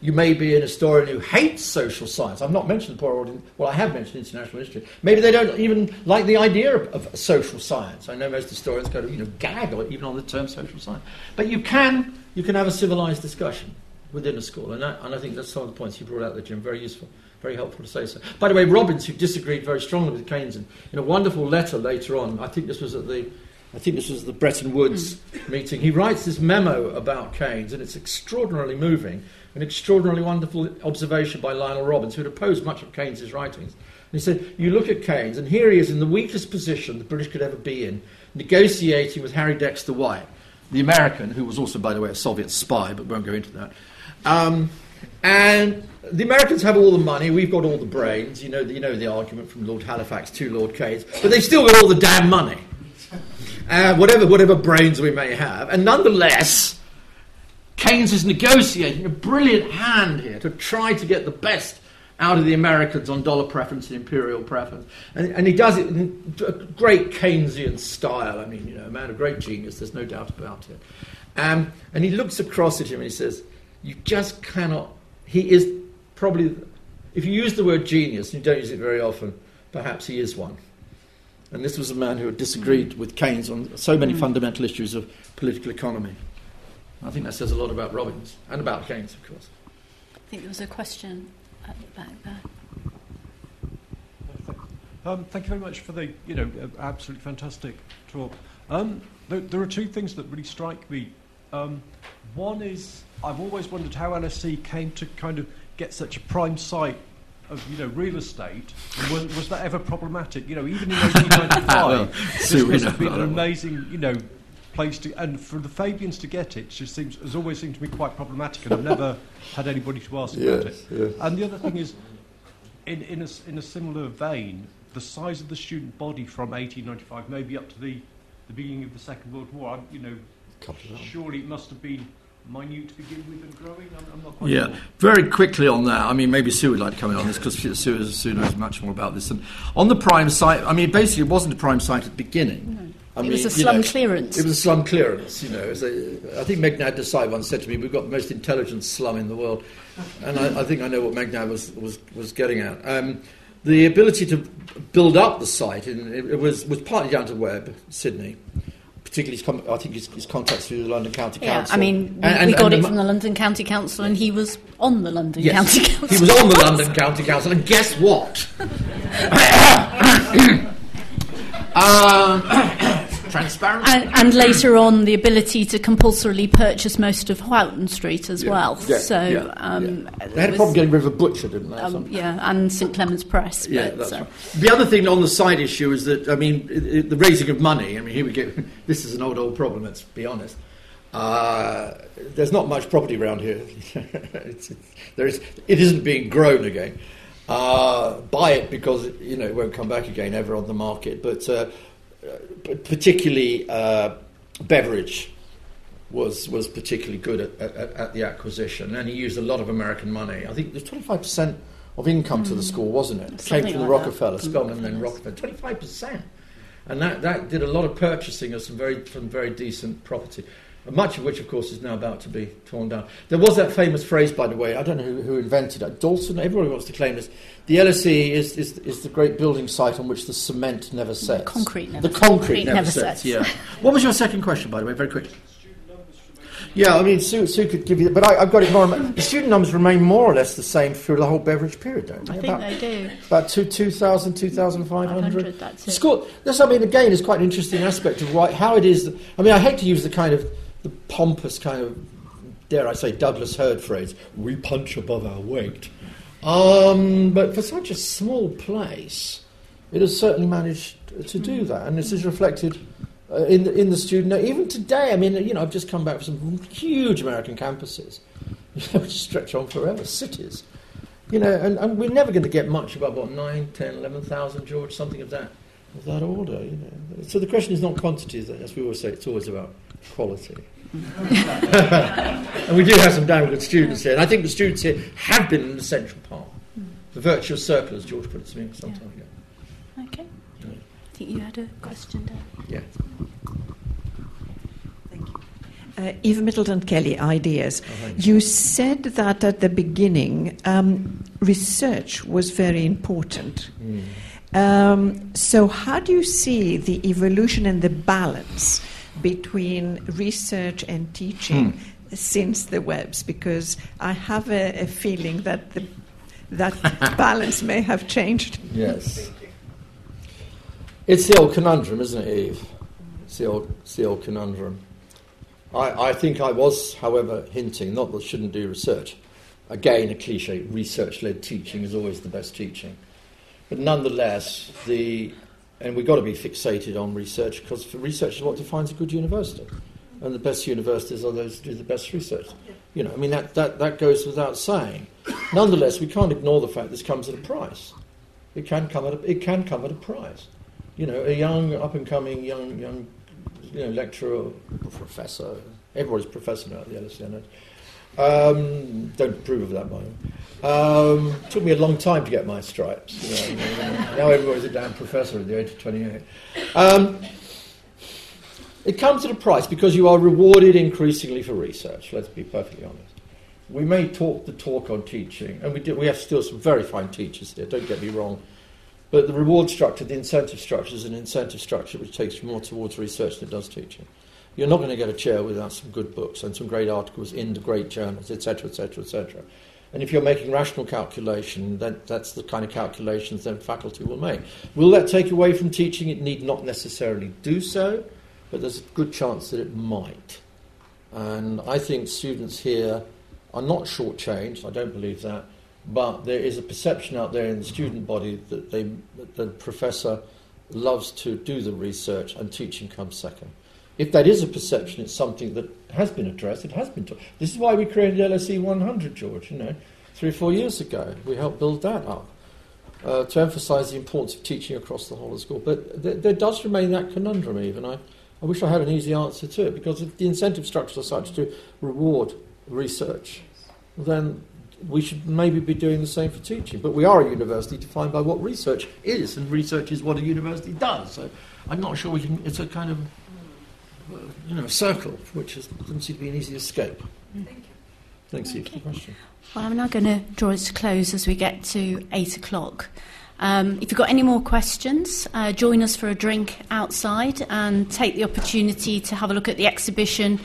You may be an historian who hates social science. I've not mentioned the poor old, well, I have mentioned international history. Maybe they don't even like the idea of, of social science. I know most historians go to, you know, gag or even on the term social science. But you can, you can have a civilized discussion within a school. And, that, and I think that's some of the points you brought out there, Jim. Very useful. Very helpful to say so. By the way, Robbins, who disagreed very strongly with Keynes, in, in a wonderful letter later on, I think this was at the I think this was the Bretton Woods meeting. He writes this memo about Keynes, and it's extraordinarily moving, an extraordinarily wonderful observation by Lionel Robbins, who had opposed much of Keynes's writings. And he said, You look at Keynes, and here he is in the weakest position the British could ever be in, negotiating with Harry Dexter White, the American, who was also, by the way, a Soviet spy, but won't go into that. Um, and the Americans have all the money, we've got all the brains. You know, you know the argument from Lord Halifax to Lord Keynes, but they've still got all the damn money uh, whatever, whatever brains we may have. And nonetheless, Keynes is negotiating a brilliant hand here to try to get the best out of the Americans on dollar preference and imperial preference. And, and he does it in a great Keynesian style. I mean, you know, a man of great genius, there's no doubt about it. Um, and he looks across at him and he says, You just cannot. He is probably, if you use the word genius, and you don't use it very often, perhaps he is one. And this was a man who had disagreed with Keynes on so many fundamental issues of political economy. I think that says a lot about Robbins and about Keynes, of course. I think there was a question at the back there. Um, thank you very much for the, you know, uh, absolutely fantastic talk. Um, there, there are two things that really strike me. Um, one is I've always wondered how LSE came to kind of get such a prime site of, you know, real estate. And was, was that ever problematic? You know, even in 1895, Well, this must have been an amazing, you know, place to. And for the Fabians to get it, just seems has always seemed to be quite problematic, and I've never had anybody to ask about it. yes. And the other thing is, in, in, a, in a similar vein, the size of the student body from 1895, maybe up to the, the beginning of the Second World War, I'm, you know, surely it must have been minute to begin with and growing. I'm, I'm not quite Yeah, sure. very quickly on that. I mean, maybe Sue would like to come in on this because Sue, Sue knows much more about this. And on the prime site, I mean, basically, it wasn't a prime site at the beginning. I It was a you slum clearance. It was a slum clearance, you know. It was a, I think Meghnad Desai once said to me, "We've got the most intelligent slum in the world," and I, I think I know what Meghnad was, was, was getting at. Um, the ability to build up the site in, it, it was was partly down to Webb, Sidney. Particularly, his com- I think his, his contacts through the London County Yeah, Council. I mean, we, And- we got and it from the London County Council, and he was on the London Yes. County Council. He was on the London County Council, and guess what? um, transparency. And, and later on, the ability to compulsorily purchase most of Houghton Street as Yeah, well. yeah, so, yeah, um, yeah. They had a problem getting rid of a butcher, didn't they? um, yeah, and St Clement's Press. Yeah, but, that's uh, right. The other thing on the side issue is that I mean it, it, the raising of money. I mean here we go. This is an old old problem. Let's be honest. Uh, there's not much property around here. it's, it's, there is. It isn't being grown again. Uh, buy it because you know it won't come back again ever on the market. But uh, particularly uh, Beveridge was was particularly good at, at, at the acquisition, and he used a lot of American money. I think there's 25 percent of income to the school, wasn't it? Came from the like that. Rockefeller, Spelman and Rockefellers. Rockefeller. 25 percent, and that, that did a lot of purchasing of some very some very decent property. Much of which, of course, is now about to be torn down. There was that famous phrase, by the way. I don't know who, who invented it. Dalton. Everybody wants to claim this. The LSE is, is, is the great building site on which the cement never sets. concrete never the concrete, Concrete never, never sets. sets. Yeah. what was your second question, by the way? Very quick. Yeah, I mean, Sue, Sue could give you, but I, I've got it more. The student numbers remain more or less the same through the whole Beveridge period, don't they? I think about, they do. about two, 2,000, 2,500. 500, that's it. School, that's, I mean, again, is quite an interesting aspect of why, how it is. That, I mean, I hate to use the kind of the pompous kind of, dare I say, Douglas Hurd phrase, we punch above our weight. Um, but for such a small place, it has certainly managed to do that, and this is reflected uh, in the, in the student. Even today, I mean, you know, I've just come back from some huge American campuses, which stretch on forever, cities. You know, and, and we're never going to get much above what 9, 10, 11,000, George, something of that of that order. You know, so the question is not quantity, as we always say. It's always about quality. and we do have some damn good students here, and I think the students here have been an essential part. The virtuous circle, as George put it to me some time ago. Okay. I think you had a question, Dan. Yeah. Uh, Eva Middleton Kelly, Ideas. Oh, You said that at the beginning, um, research was very important. Um, so, how do you see the evolution and the balance between research and teaching hmm. since the Webbs? Because I have a, a feeling that the, that balance may have changed. Yes. It's the old conundrum, isn't it, Eve? It's the old, it's the old conundrum. I, I think I was, however, hinting, not that I shouldn't do research. Again, a cliche, research led teaching is always the best teaching. But nonetheless, the, and we've got to be fixated on research because for research is what defines a good university. And the best universities are those who do the best research. You know, I mean, that, that, that goes without saying. Nonetheless, we can't ignore the fact this comes at a price. It can come at a, it can come at a price. You know, a young, up and coming young, young you know, lecturer or professor, everybody's professor now at the LSE. Um, don't approve of that, by the way. Um, took me a long time to get my stripes. You know, now everybody's a damn professor at the age of 28. Um, it comes at a price because you are rewarded increasingly for research, let's be perfectly honest. We may talk the talk on teaching, and we, do, we have still some very fine teachers here, don't get me wrong. But the reward structure, the incentive structure, is an incentive structure which takes you more towards research than it does teaching. You're not going to get a chair without some good books and some great articles in the great journals, etc., etc., etc. And if you're making rational calculation, then that's the kind of calculations then faculty will make. Will that take away from teaching? It need not necessarily do so, but there's a good chance that it might. And I think students here are not shortchanged, I don't believe that, but there is a perception out there in the student body that, they, that the professor loves to do the research and teaching comes second. If that is a perception, it's something that has been addressed. It has been. Taught. This is why we created LSE 100, George. You know, three or four years ago, we helped build that up uh, to emphasise the importance of teaching across the whole of school. But th- there does remain that conundrum, even. I, I wish I had an easy answer to it because if the incentive structures are such to reward research, then we should maybe be doing the same for teaching. But we are a university defined by what research is, and research is what a university does. So I'm not sure we can. It's a kind of you know, a circle, which is, doesn't seem to be an easy escape. Thank you. Thanks, Steve, for the question. Well, I'm now going to draw it to close as we get to eight o'clock. Um, if you've got any more questions, uh, join us for a drink outside and take the opportunity to have a look at the exhibition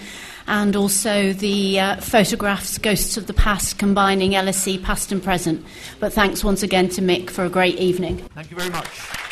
and also the uh, photographs Ghosts of the Past combining LSE past and present. But thanks once again to Mick for a great evening. Thank you very much.